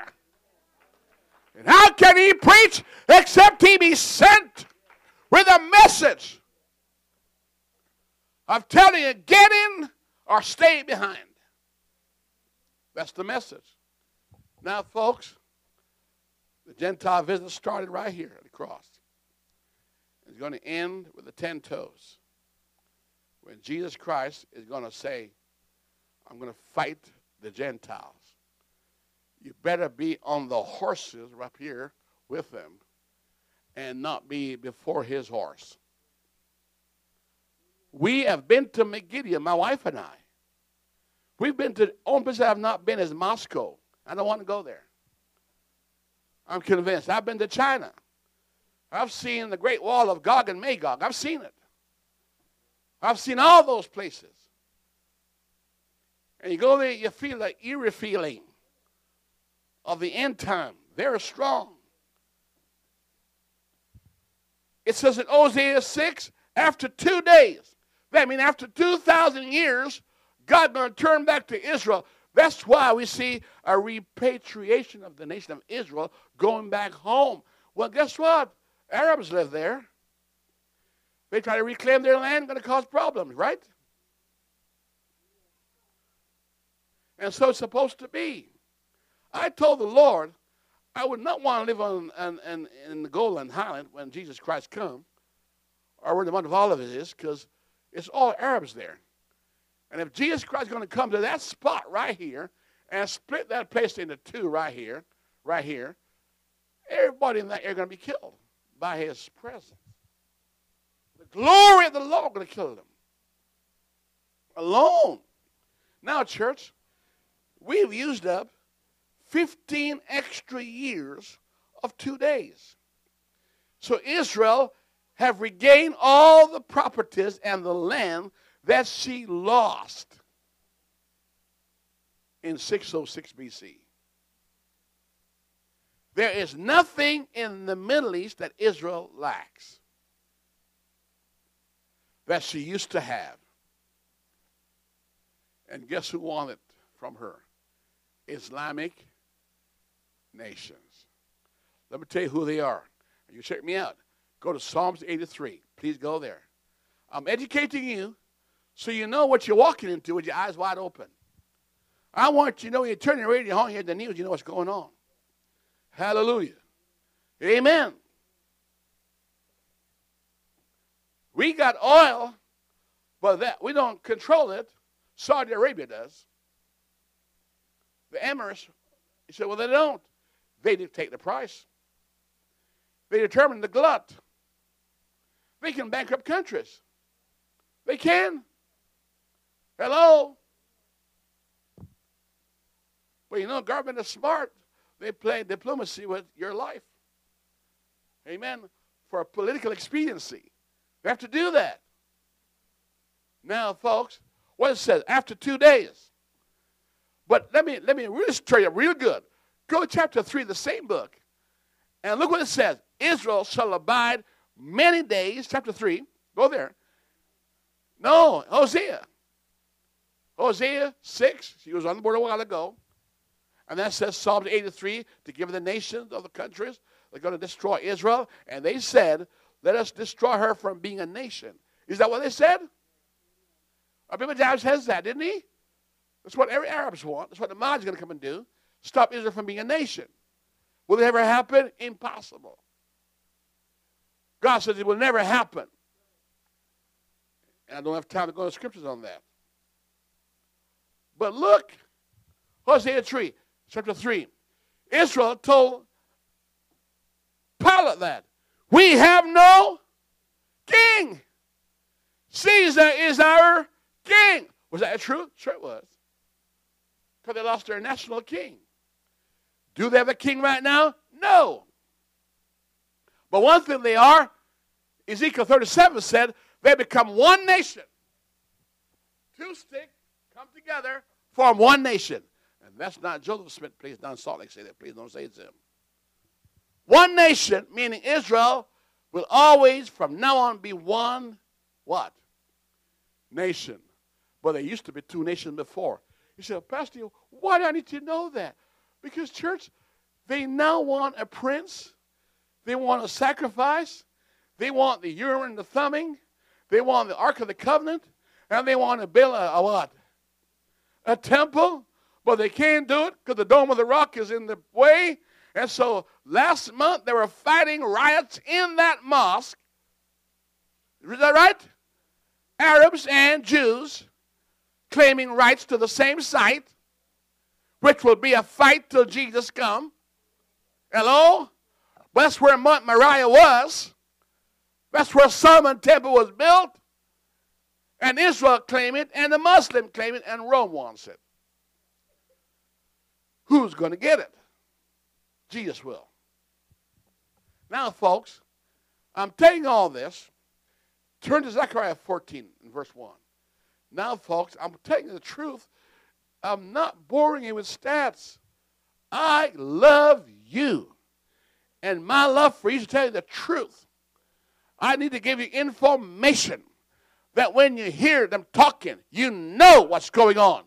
And how can he preach except he be sent with a message? I'm telling you, get in or stay behind. That's the message. Now, folks, the Gentile visit started right here at the cross. It's going to end with the ten toes. When Jesus Christ is going to say, I'm going to fight the Gentiles. You better be on the horses up here with them and not be before his horse. We have been to Megiddo, my wife and I. We've been to, only place I have not been is Moscow. I don't want to go there. I'm convinced. I've been to China. I've seen the Great Wall of Gog and Magog. I've seen it. I've seen all those places. And you go there, you feel that eerie feeling of the end time, very strong. It says in Hosea 6, after two days, that means after 2,000 years, God going to turn back to Israel. That's why we see a repatriation of the nation of Israel going back home. Well, guess what? Arabs live there. They try to reclaim their land, going to cause problems, right? And so it's supposed to be. I told the Lord I would not want to live on, on, on in the Golan Highland when Jesus Christ come, or where the Mount of Olives is, because it's all Arabs there. And if Jesus Christ is going to come to that spot right here and split that place into two right here, right here, everybody in that area going to be killed by his presence. The glory of the Lord is going to kill them. Alone. Now, church, we've used up 15 extra years of two days. So Israel have regained all the properties and the land that she lost in 606 BC. There is nothing in the Middle East that Israel lacks that she used to have. And guess who won it from her? Islamic nations. Let me tell you who they are. You check me out. Go to Psalms 83. Please go there. I'm educating you so you know what you're walking into with your eyes wide open. I want you to know you turn your radio on, you hear the news, you know what's going on. Hallelujah. Amen. We got oil, but that we don't control it. Saudi Arabia does. The Emirates, he said, well, they don't. They dictate the price. They determine the glut. They can bankrupt countries. They can. Hello? Well, you know, government is smart. They play diplomacy with your life. Amen. For political expediency. They have to do that. Now, folks, what it says, after two days. But let me let me tell you real good. Go to chapter 3 the same book. And look what it says. Israel shall abide many days. Chapter 3. Go there. No, Hosea. Hosea 6, he was on the board a while ago. And that says Psalms 83 to give the nations of the countries they're going to destroy Israel. And they said, Let us destroy her from being a nation. Is that what they said? Abimelech says that, didn't he? That's what every Arabs want. That's what the Mahdi's going to come and do. Stop Israel from being a nation. Will it ever happen? Impossible. God says it will never happen. And I don't have time to go to scriptures on that. But look, Hosea 3, chapter 3. Israel told Pilate that. We have no king. Caesar is our king. Was that true? Sure it was. Because they lost their national king. Do they have a king right now? No. But one thing they are, Ezekiel 37 said, they become one nation two sticks come together, form one nation. And that's not Joseph Smith, please, don't Salt Lake City. Please don't say it's him. One nation, meaning Israel, will always from now on be one what? Nation. But there used to be two nations before. You said, Pastor, why do I need to know that? Because, church, they now want a prince. They want a sacrifice. They want the Urim and the Thummim. They want the Ark of the Covenant. And they want to build a, a what? A temple. But they can't do it because the Dome of the Rock is in the way. And so last month they were fighting riots in that mosque. Is that right? Arabs and Jews claiming rights to the same site, which will be a fight till Jesus come. Hello? That's where Mount Moriah was. That's where Solomon Temple was built. And Israel claim it, and the Muslim claim it, and Rome wants it. Who's going to get it? Jesus will. Now, folks, I'm telling all this. Turn to Zechariah 14 and verse 1. Now, folks, I'm telling you the truth. I'm not boring you with stats. I love you. And my love for you to tell you the truth. I need to give you information that when you hear them talking, you know what's going on.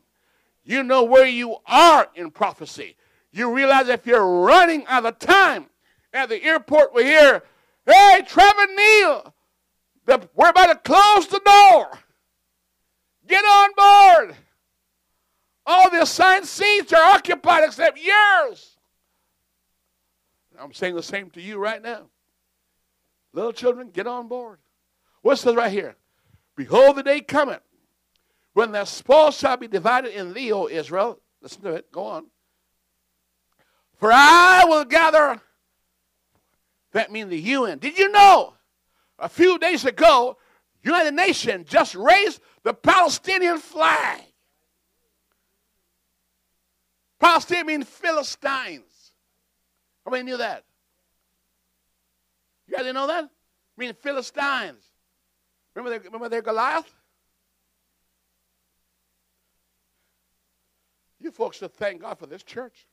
You know where you are in prophecy. You realize if you're running out of time at the airport, we hear, hey, Trevor Neal, we're about to close the door. Get on board. All the assigned seats are occupied except yours. I'm saying the same to you right now. Little children, get on board. What's this right here? Behold, the day cometh when the spoil shall be divided in thee, O Israel. Listen to it. Go on. For I will gather. That means the UN. Did you know? A few days ago, United Nations just raised the Palestinian flag. Palestinian means Philistines. How many knew that? You guys didn't know that? I mean Philistines. Remember their, remember their Goliath? You folks should thank God for this church.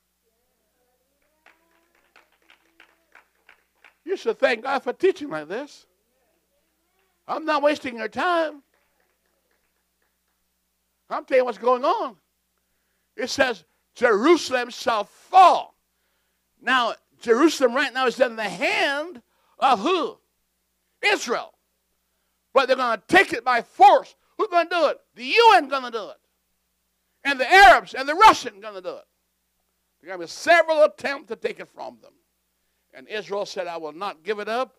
You should thank God for teaching like this. I'm not wasting your time. I'm telling you what's going on. It says, Jerusalem shall fall. Now, Jerusalem right now is in the hand of who? Israel. But they're going to take it by force. Who's going to do it? The UN going to do it. And the Arabs and the Russians going to do it. There are going to be several attempts to take it from them. And Israel said, I will not give it up.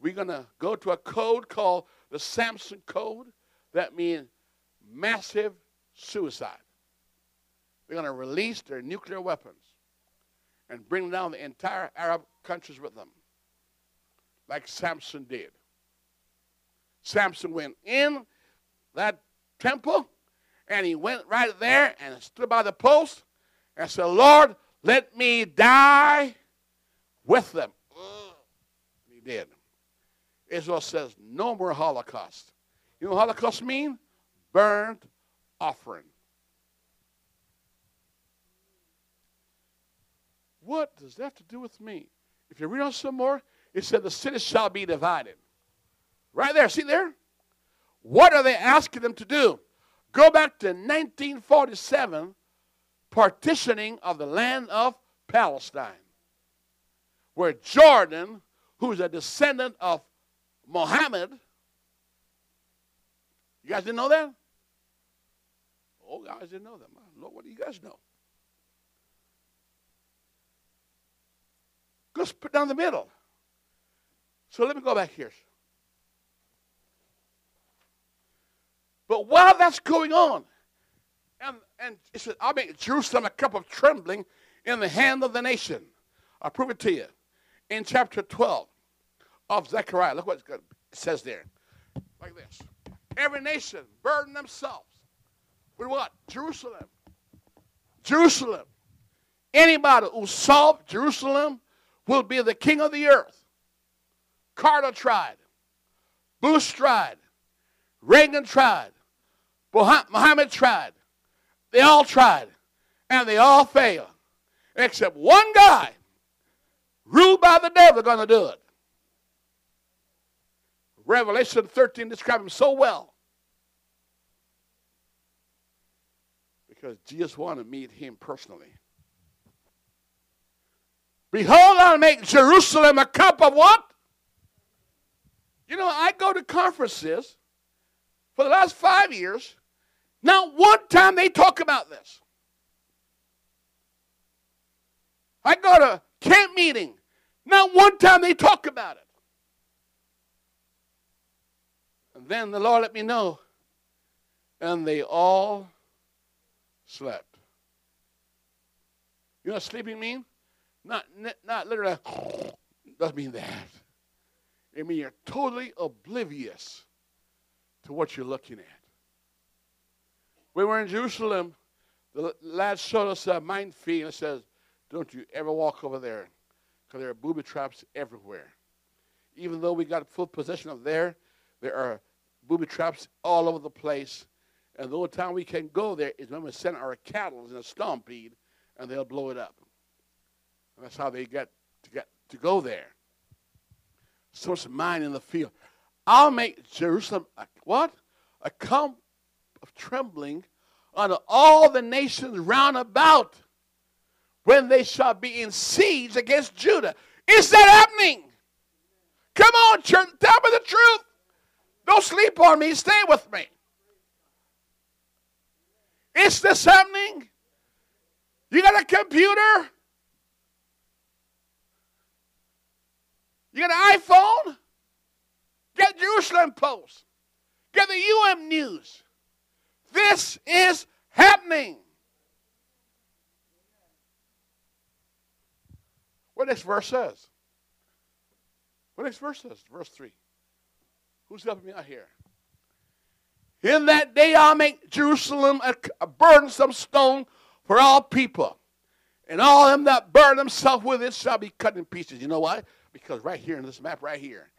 We're going to go to a code called the Samson Code. That means massive suicide. They're going to release their nuclear weapons and bring down the entire Arab countries with them, like Samson did. Samson went in that temple and he went right there and stood by the post and said, Lord, let me die with them. Mm. He did. Israel says, no more Holocaust. You know what Holocaust mean? Burnt offering. What does that have to do with me? If you read on some more, it said the city shall be divided. Right there, see there? What are they asking them to do? Go back to 1947, partitioning of the land of Palestine, where Jordan, who's a descendant of Muhammad, you guys didn't know that? Oh, guys didn't know that. Lord, what do you guys know? Go put down the middle. So let me go back here. But while that's going on, and, and it said, I'll make Jerusalem a cup of trembling in the hand of the nation. I'll prove it to you. In chapter 12 of Zechariah, look what it says there. Like this. Every nation burden themselves with what? Jerusalem. Jerusalem. Anybody who solves Jerusalem will be the king of the earth. Carter tried. Bush tried. Reagan tried. Muhammad tried. They all tried. And they all failed. Except one guy, ruled by the devil, going to do it. Revelation 13 describes him so well. Because Jesus wanted to meet him personally. Behold, I'll make Jerusalem a cup of what? You know, I go to conferences for the last five years. Not one time they talk about this. I go to camp meeting. Not one time they talk about it. And then the Lord let me know. And they all slept. You know what sleeping mean? Not, not literally, [LAUGHS] doesn't mean that. It means you're totally oblivious to what you're looking at. We were in Jerusalem. The lad showed us a minefield and says, Don't you ever walk over there because there are booby traps everywhere. Even though we got full possession of there, there are booby traps all over the place. And the only time we can go there is when we send our cattle in a stampede and they'll blow it up. And that's how they get to get to go there. Source of mine in the field. I'll make Jerusalem a, what? A camp of trembling unto all the nations round about when they shall be in siege against Judah. Is that happening? Come on, church, tell me the truth. Don't sleep on me. Stay with me. Is this happening? You got a computer? You got an iPhone? Get Jerusalem Post. Get the UM News. This is happening. What next verse says? What next verse says? Verse 3. Who's helping me out here? In that day I'll make Jerusalem a, a burdensome stone for all people. And all them that burn themselves with it shall be cut in pieces. You know why? Because right here in this map, right here,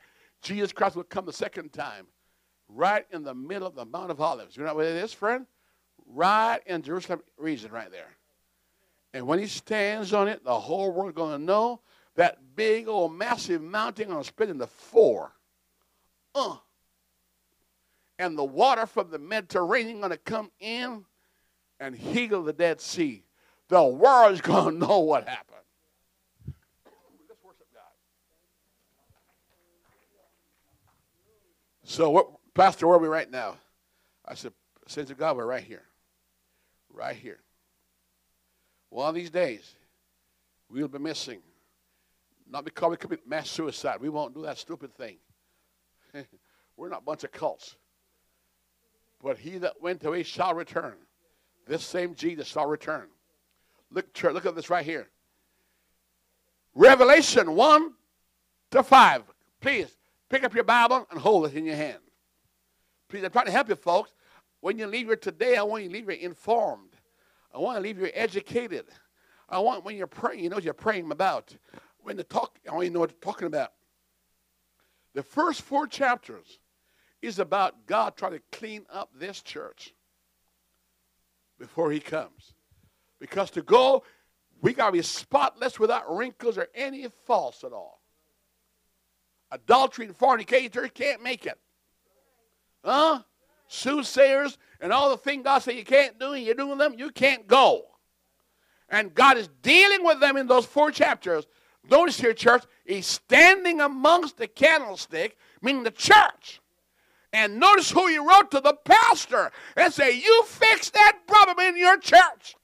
Jesus Christ will come the second time, right in the middle of the Mount of Olives. You know where it is, friend? Right in Jerusalem region, right there. And when he stands on it, the whole world going to know that big old massive mountain going to split into four. Uh. And the water from the Mediterranean going to come in and heal the Dead Sea. The world's going [LAUGHS] to know what happened. Let's worship God. So, what, Pastor, where are we right now? I said, Saints of God, we're right here. Right here. One of these days, we'll be missing. Not because we commit mass suicide. We won't do that stupid thing. [LAUGHS] We're not a bunch of cults. But he that went away shall return. This same Jesus shall return. Look, look at this right here. Revelation 1 to 5. Please pick up your Bible and hold it in your hand. Please, I'm trying to help you folks. When you leave here today, I want you to leave here informed. I want to leave you educated. I want when you're praying, you know what you're praying about. When the talk, I want you to know what you're talking about. The first four chapters is about God trying to clean up this church before he comes. Because to go, we got to be spotless without wrinkles or any faults at all. Adultery and fornicator can't make it. Huh? Soothsayers and all the things God said you can't do and you're doing them, you can't go. And God is dealing with them in those four chapters. Notice here, church, he's standing amongst the candlestick, meaning the church. And notice who he wrote to the pastor and say, You fix that problem in your church,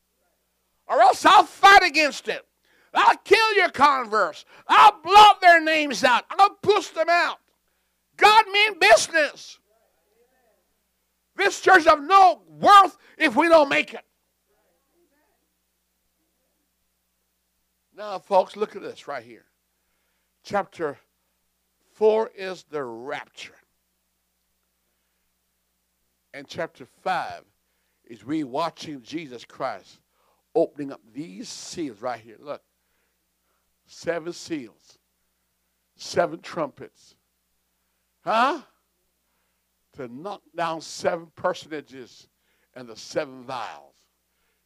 or else I'll fight against it. I'll kill your converse. I'll blot their names out. I'll push them out. God mean business. This church of no worth if we don't make it. Now, folks, look at this right here. Chapter 4 is the rapture. And chapter 5 is we watching Jesus Christ opening up these seals right here. Look. Seven seals. Seven trumpets. Huh? To knock down seven personages and the seven vials.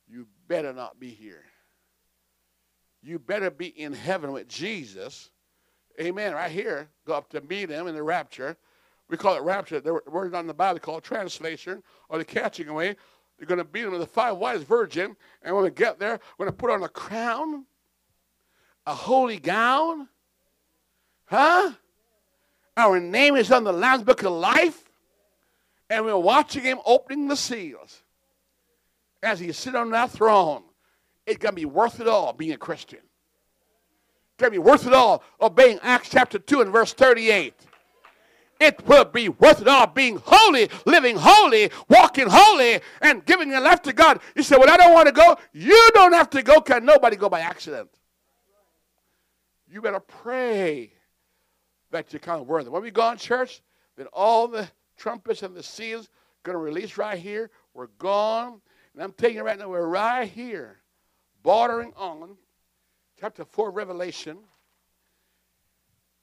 You better not be here. You better be in heaven with Jesus. Amen. Right here, go up to meet him in the rapture. We call it rapture. The word on the Bible called translation or the catching away. They're going to beat him with the five wise virgin. And when we get there, we're going to put on a crown, a holy gown. Huh? Our name is on the Lamb's Book of Life. And we're watching him opening the seals as he sits on that throne. It's going to be worth it all being a Christian. It's going to be worth it all obeying Acts chapter 2 and verse 38 it will be worth it all being holy, living holy, walking holy, and giving your life to God. You say, Well, I don't want to go. You don't have to go. Can nobody go by accident? You better pray that you're kind of worthy. When we go in church, then all the trumpets and the seals going to release right here. We're gone. And I'm telling you right now, we're right here, bordering on chapter 4 Revelation.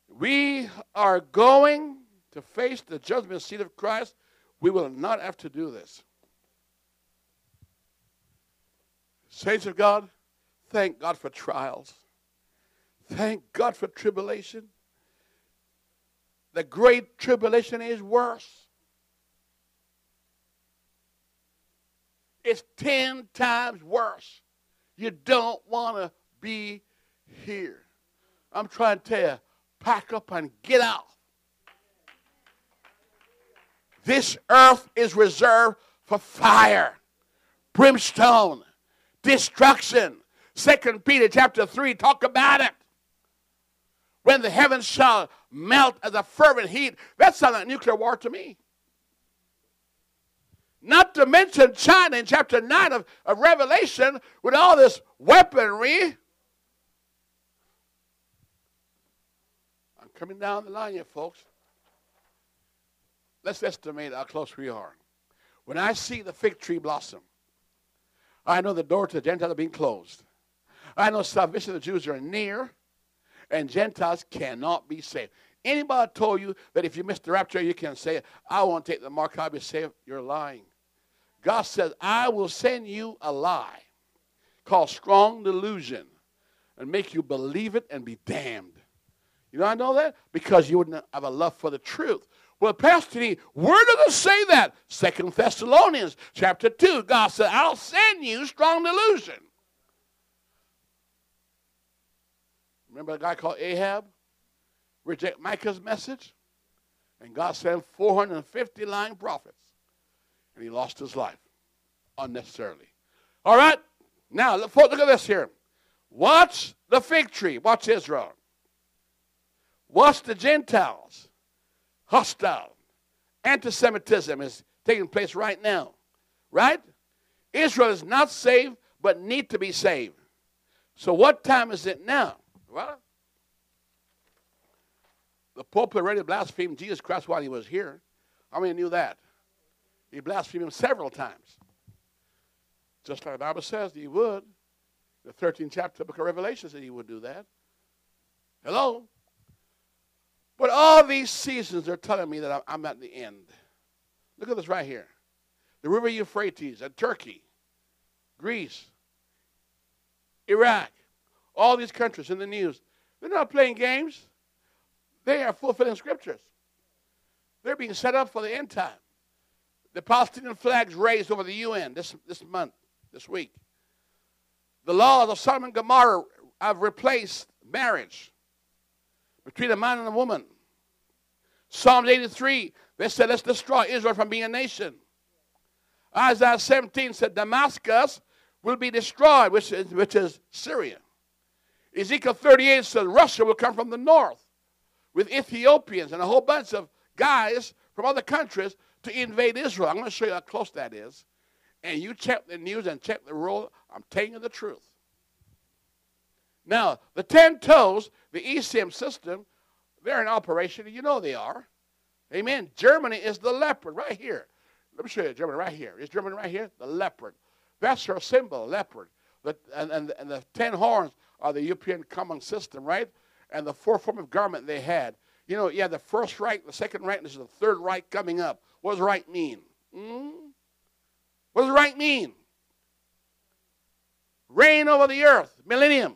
We are going to face the judgment seat of Christ. We will not have to do this. Saints of God, thank God for trials. Thank God for tribulation. The great tribulation is worse. It's 10 times worse. You don't want to be here. I'm trying to tell you, pack up and get out. This earth is reserved for fire, brimstone, destruction. Second Peter chapter 3 talk about it. When the heavens shall melt as a fervent heat. That sounds like nuclear war to me. Not to mention China in chapter 9 of, of Revelation with all this weaponry. I'm coming down the line here, folks. Let's estimate how close we are. When I see the fig tree blossom, I know the door to the Gentiles are being closed. I know salvation of the Jews are near, and Gentiles cannot be saved. Anybody told you that if you miss the rapture, you can say, I won't take the mark, I'll be saved? You're lying. God says, I will send you a lie called strong delusion and make you believe it and be damned. You know I know that? Because you wouldn't have a love for the truth. Well, Pastor D, where does it say that? Second Thessalonians chapter 2. God said, I'll send you strong delusion. Remember a guy called Ahab? Reject Micah's message? And God sent 450 lying prophets. And he lost his life unnecessarily. All right? Now, look, look at this here. Watch the fig tree. Watch Israel. Watch the Gentiles hostile. Anti Semitism is taking place right now. Right? Israel is not saved, but need to be saved. So, what time is it now? Well, the Pope already blasphemed Jesus Christ while he was here. How many knew that? He blasphemed him several times. Just like the Bible says that he would. The 13th chapter of the Revelation said he would do that. Hello? But all these seasons are telling me that I'm at the end. Look at this right here. The river Euphrates and Turkey, Greece, Iraq, all these countries in the news, they're not playing games. They are fulfilling scriptures. They're being set up for the end time. The Palestinian flags raised over the UN this, this month, this week. The laws of Sodom and Gomorrah have replaced marriage between a man and a woman. Psalms 83, they said, let's destroy Israel from being a nation. Isaiah 17 said, Damascus will be destroyed, which is, which is Syria. Ezekiel 38 says, Russia will come from the north with Ethiopians and a whole bunch of guys from other countries to invade Israel. I'm going to show you how close that is. And you check the news and check the world. I'm telling you the truth. Now, the 10 toes, the ECM system, they're in operation, you know they are. Amen. Germany is the leopard right here. Let me show you Germany right here. Is Germany right here? The leopard. That's her symbol, leopard. The, and, and, and the 10 horns are the European common system, right? And the four form of garment they had. You know, yeah, the first Reich, the second Reich, this is the third Reich coming up. What does Reich mean? Mm? What does right mean? Reign over the earth, millennium.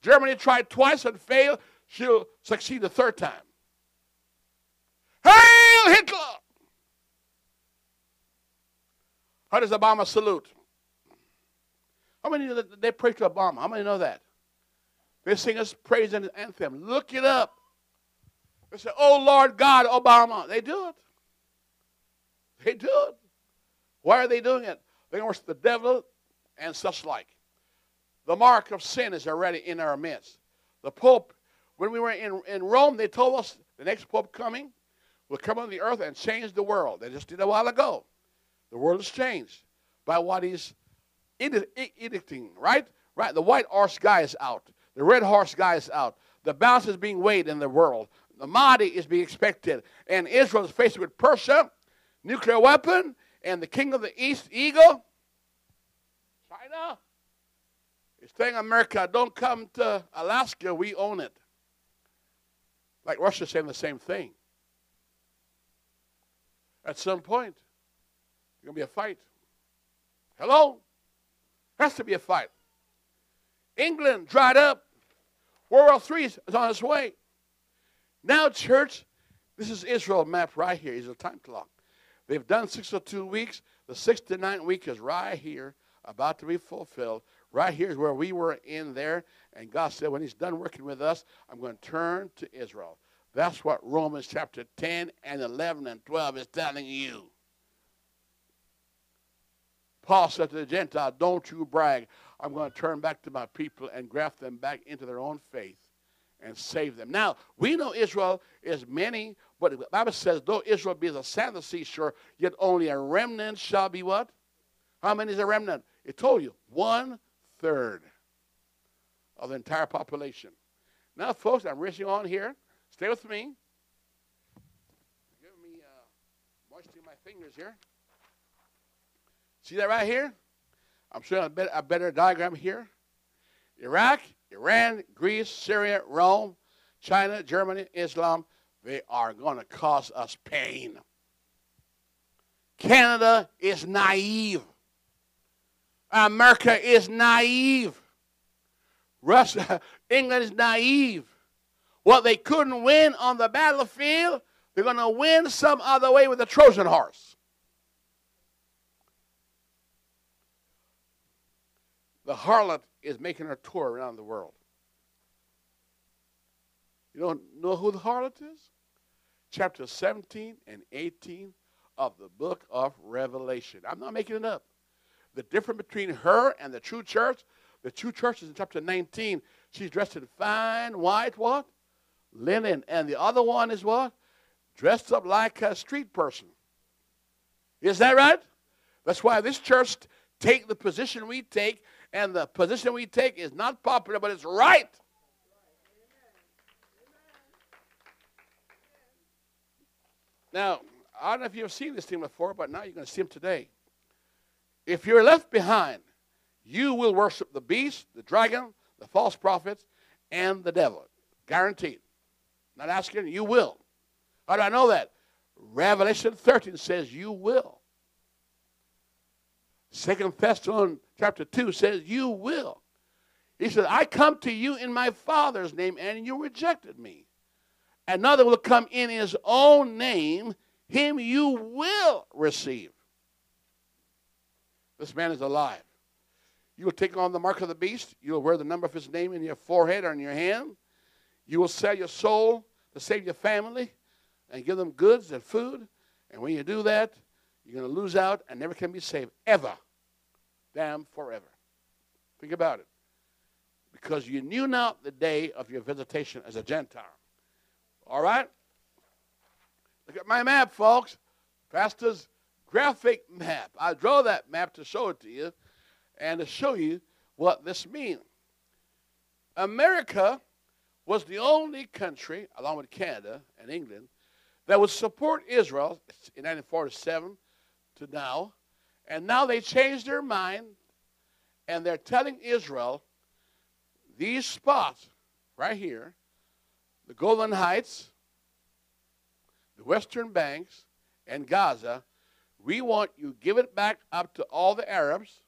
Germany tried twice and failed. She'll succeed the third time. Hail Hitler! How does Obama salute? How many know they pray to Obama? How many know that? They sing us praise and anthem. Look it up. They say, Oh Lord God, Obama. They do it. They do it. Why are they doing it? They worship the devil and such like. The mark of sin is already in our midst. The Pope, when we were in, in Rome, they told us the next Pope coming will come on the earth and change the world. They just did a while ago. The world has changed by what he's edicting, right? Right. The white horse guy is out. The red horse guy is out. The balance is being weighed in the world. The Mahdi is being expected. And Israel is faced with Persia, nuclear weapon, and the king of the east, eagle. China is telling America, don't come to Alaska, we own it. Like Russia saying the same thing. At some point, there's going to be a fight. Hello? Has to be a fight. England dried up. World War III is on its way. Now, church, this is Israel map right. Here's a time clock. They've done 602 weeks. The 69th week is right here, about to be fulfilled. Right here is where we were in there. And God said, when He's done working with us, I'm going to turn to Israel. That's what Romans chapter 10 and 11 and 12 is telling you. Paul said to the Gentile, Don't you brag. I'm going to turn back to my people and graft them back into their own faith and save them. Now, we know Israel is many, but the Bible says, though Israel be as a sand of the seashore, yet only a remnant shall be what? How many is a remnant? It told you, one third of the entire population. Now, folks, I'm rushing on here. Stay with me. Give me uh, moisture my fingers here. See that right here? I'm showing a, a better diagram here. Iraq, Iran, Greece, Syria, Rome, China, Germany, Islam, they are going to cause us pain. Canada is naive. America is naive. Russia, [LAUGHS] England is naive. What they couldn't win on the battlefield, they're going to win some other way with a Trojan horse. The harlot is making her tour around the world. You don't know who the harlot is? Chapter 17 and 18 of the book of Revelation. I'm not making it up. The difference between her and the true church, the true church is in chapter 19. She's dressed in fine white what? Linen. And the other one is what? Dressed up like a street person. Is that right? That's why this church take the position we take and the position we take is not popular, but it's right. Now, I don't know if you've seen this thing before, but now you're going to see him today. If you're left behind, you will worship the beast, the dragon, the false prophets, and the devil. Guaranteed. Not asking, you will. How do I know that? Revelation 13 says you will. Second Thessalonians chapter 2 says, You will. He said, I come to you in my Father's name, and you rejected me. Another will come in his own name, him you will receive. This man is alive. You will take on the mark of the beast. You will wear the number of his name in your forehead or in your hand. You will sell your soul to save your family and give them goods and food. And when you do that, you're going to lose out and never can be saved, ever. Damn forever. Think about it. Because you knew not the day of your visitation as a Gentile. All right? Look at my map, folks. Pastor's graphic map. I draw that map to show it to you and to show you what this means. America was the only country, along with Canada and England, that would support Israel in 1947 to now. And now they changed their mind and they're telling Israel these spots right here, the Golan Heights, the Western Banks, and Gaza, We want you give it back up to all the Arabs,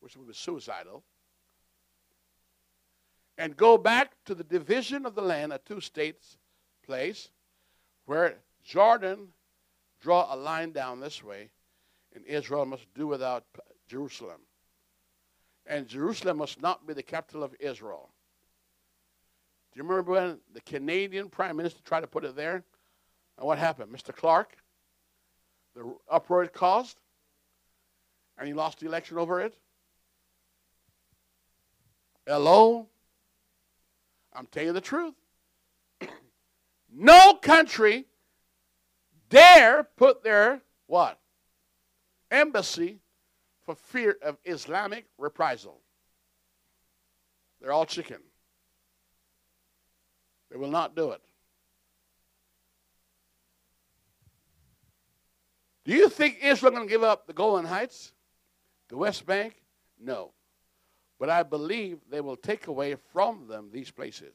which would be suicidal, and go back to the division of the land, a two states place, where Jordan draw a line down this way, and Israel must do without Jerusalem. And Jerusalem must not be the capital of Israel. Do you remember when the Canadian Prime Minister tried to put it there? And what happened? Mr. Clark, the uproar it caused, and he lost the election over it. Hello? I'm telling you the truth. [COUGHS] no country dare put their what? Embassy for fear of Islamic reprisal. They're all chicken. They will not do it. Do you think Israel going to give up the Golan Heights, the West Bank? No. But I believe they will take away from them these places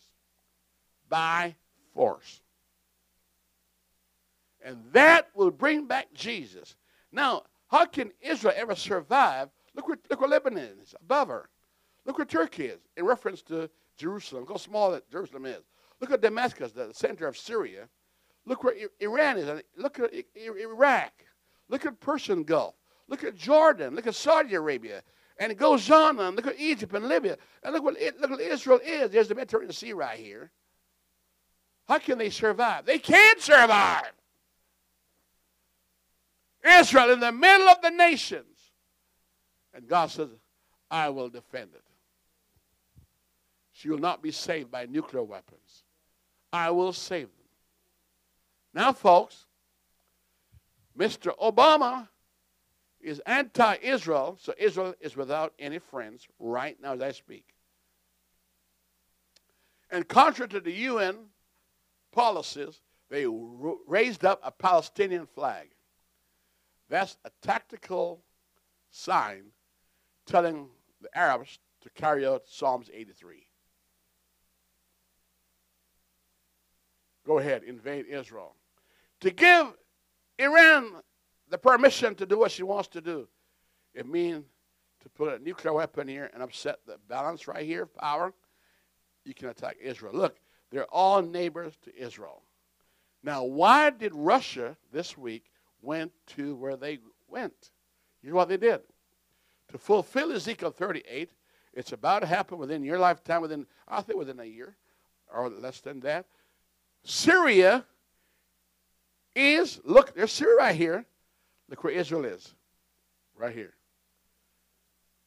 by force. And that will bring back Jesus. Now, how can Israel ever survive? Look where, look where Lebanon is, above her. Look where Turkey is in reference to Jerusalem. Look how small that Jerusalem is. Look at Damascus, the center of Syria. Look where Iran is. Look at Iraq. Look at Persian Gulf. Look at Jordan. Look at Saudi Arabia. And it goes on and look at Egypt and Libya. And look what, look what Israel is. There's the Mediterranean Sea right here. How can they survive? They can't survive. Israel in the middle of the nations. And God says, I will defend it. She will not be saved by nuclear weapons. I will save them. Now, folks, Mr. Obama is anti Israel, so Israel is without any friends right now as I speak. And contrary to the UN policies, they raised up a Palestinian flag. That's a tactical sign telling the Arabs to carry out Psalms 83. Go ahead, invade Israel. To give Iran the permission to do what she wants to do, it means to put a nuclear weapon here and upset the balance right here of power. You can attack Israel. Look, they're all neighbors to Israel. Now, why did Russia this week went to where they went. You know what they did? To fulfill Ezekiel 38, it's about to happen within your lifetime, within, I think within a year or less than that. Syria is, look, there's Syria right here. Look where Israel is. Right here.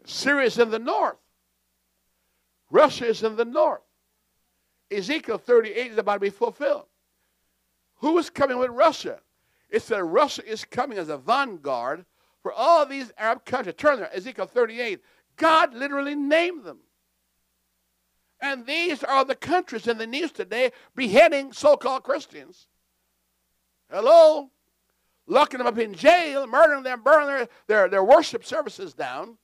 Syria is in the north. Russia is in the north. Ezekiel 38 is about to be fulfilled. Who is coming with Russia? It said Russia is coming as a vanguard for all these Arab countries. Turn there, Ezekiel 38. God literally named them. And these are the countries in the news today beheading so called Christians. Hello? Locking them up in jail, murdering them, burning their, their, their worship services down.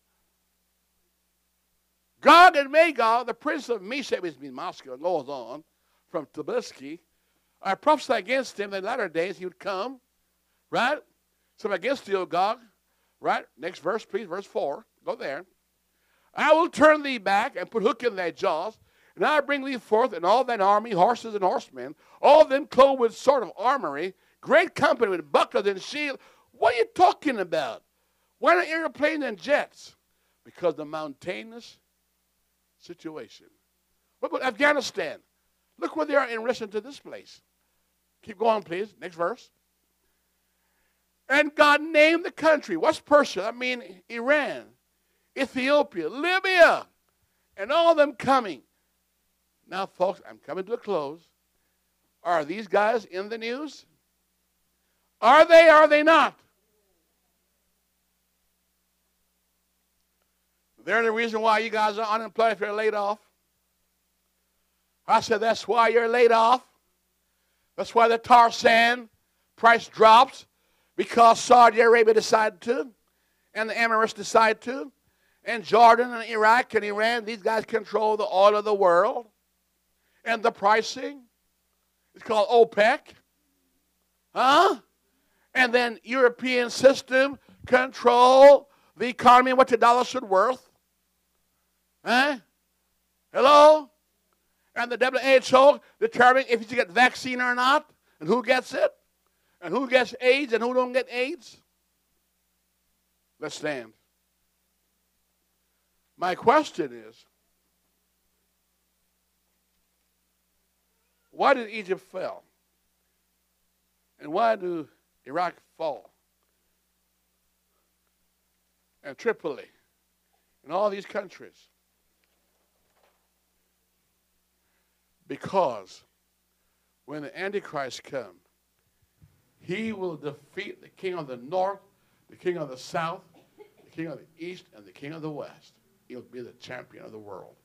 Gog and Magog, the prince of Meshech, which means Moscow, goes on from Tbilisi. I prophesy against him in the latter days he would come Right? So against you, Gog. Right? Next verse, please. Verse 4. Go there. I will turn thee back and put hook in thy jaws, and I bring thee forth and all thine army, horses and horsemen, all of them clothed with sort of armory, great company with bucklers and shield. What are you talking about? Why not airplanes and jets? Because the mountainous situation. What about Afghanistan? Look where they are in relation to this place. Keep going, please. Next verse. And God named the country. What's Persia? I mean Iran, Ethiopia, Libya, and all them coming. Now, folks, I'm coming to a close. Are these guys in the news? Are they? Are they not? They're the reason why you guys are unemployed if you're laid off. I said that's why you're laid off. That's why the tar sand price drops because Saudi Arabia decided to, and the Emirates decided to, and Jordan and Iraq and Iran, these guys control the oil of the world and the pricing. It's called OPEC. Huh? and then European system control the economy and what the dollar should worth. Huh? Hello? And the WHO determining if you get vaccine or not, and who gets it, and who gets AIDS and who don't get AIDS. Let's stand. My question is why did Egypt fail? And why do Iraq fall? And Tripoli and all these countries? Because when the Antichrist comes, he will defeat the king of the north, the king of the south, the king of the east, and the king of the west. He'll be the champion of the world.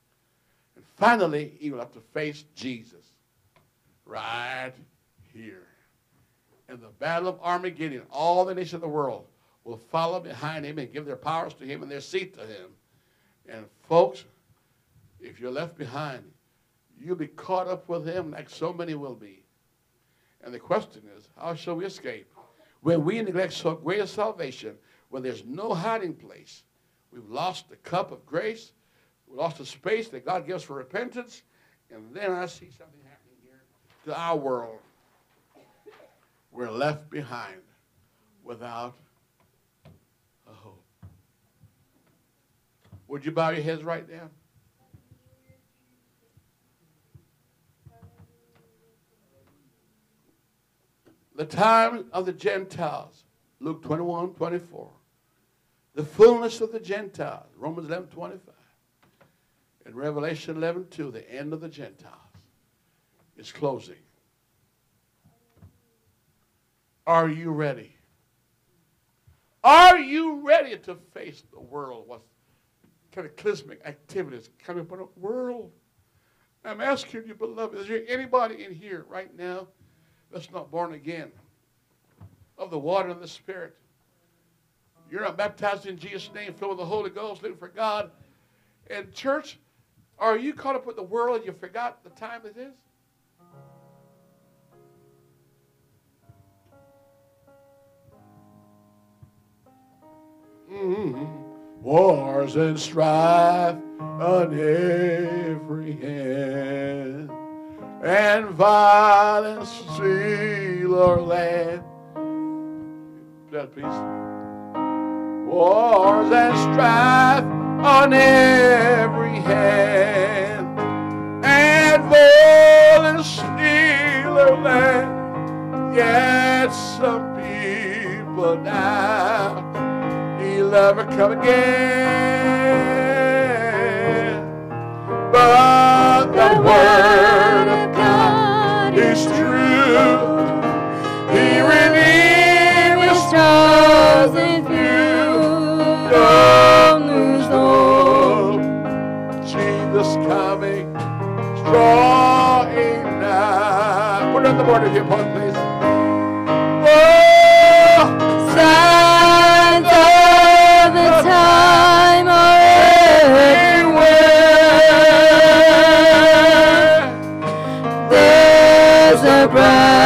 And finally, he will have to face Jesus right here. In the battle of Armageddon, all the nations of the world will follow behind him and give their powers to him and their seat to him. And folks, if you're left behind, you'll be caught up with him like so many will be. And the question is, how shall we escape? When we neglect so great a salvation, when there's no hiding place, we've lost the cup of grace, we lost the space that God gives for repentance, and then I see something to our world. We're left behind without a hope. Would you bow your heads right now? the time of the Gentiles, Luke 21, 24. The fullness of the Gentiles, Romans 11, 25. And Revelation 11, 2, the end of the Gentiles is closing. Are you ready? Are you ready to face the world? What cataclysmic activities coming upon the world? I'm asking you, beloved, is there anybody in here right now that's not born again of the water and the Spirit. You're not baptized in Jesus' name, filled with the Holy Ghost, living for God. And church, are you caught up with the world and you forgot the time it is? Mm-hmm. Wars and strife on every hand and violence seal our land. That please. Wars and strife on every hand, and violence steal our land. Yet some people now, never come again. But the word of God is true. He his chosen few. Don't lose hope. Jesus coming, drawing nigh. Put on the board if you want, There's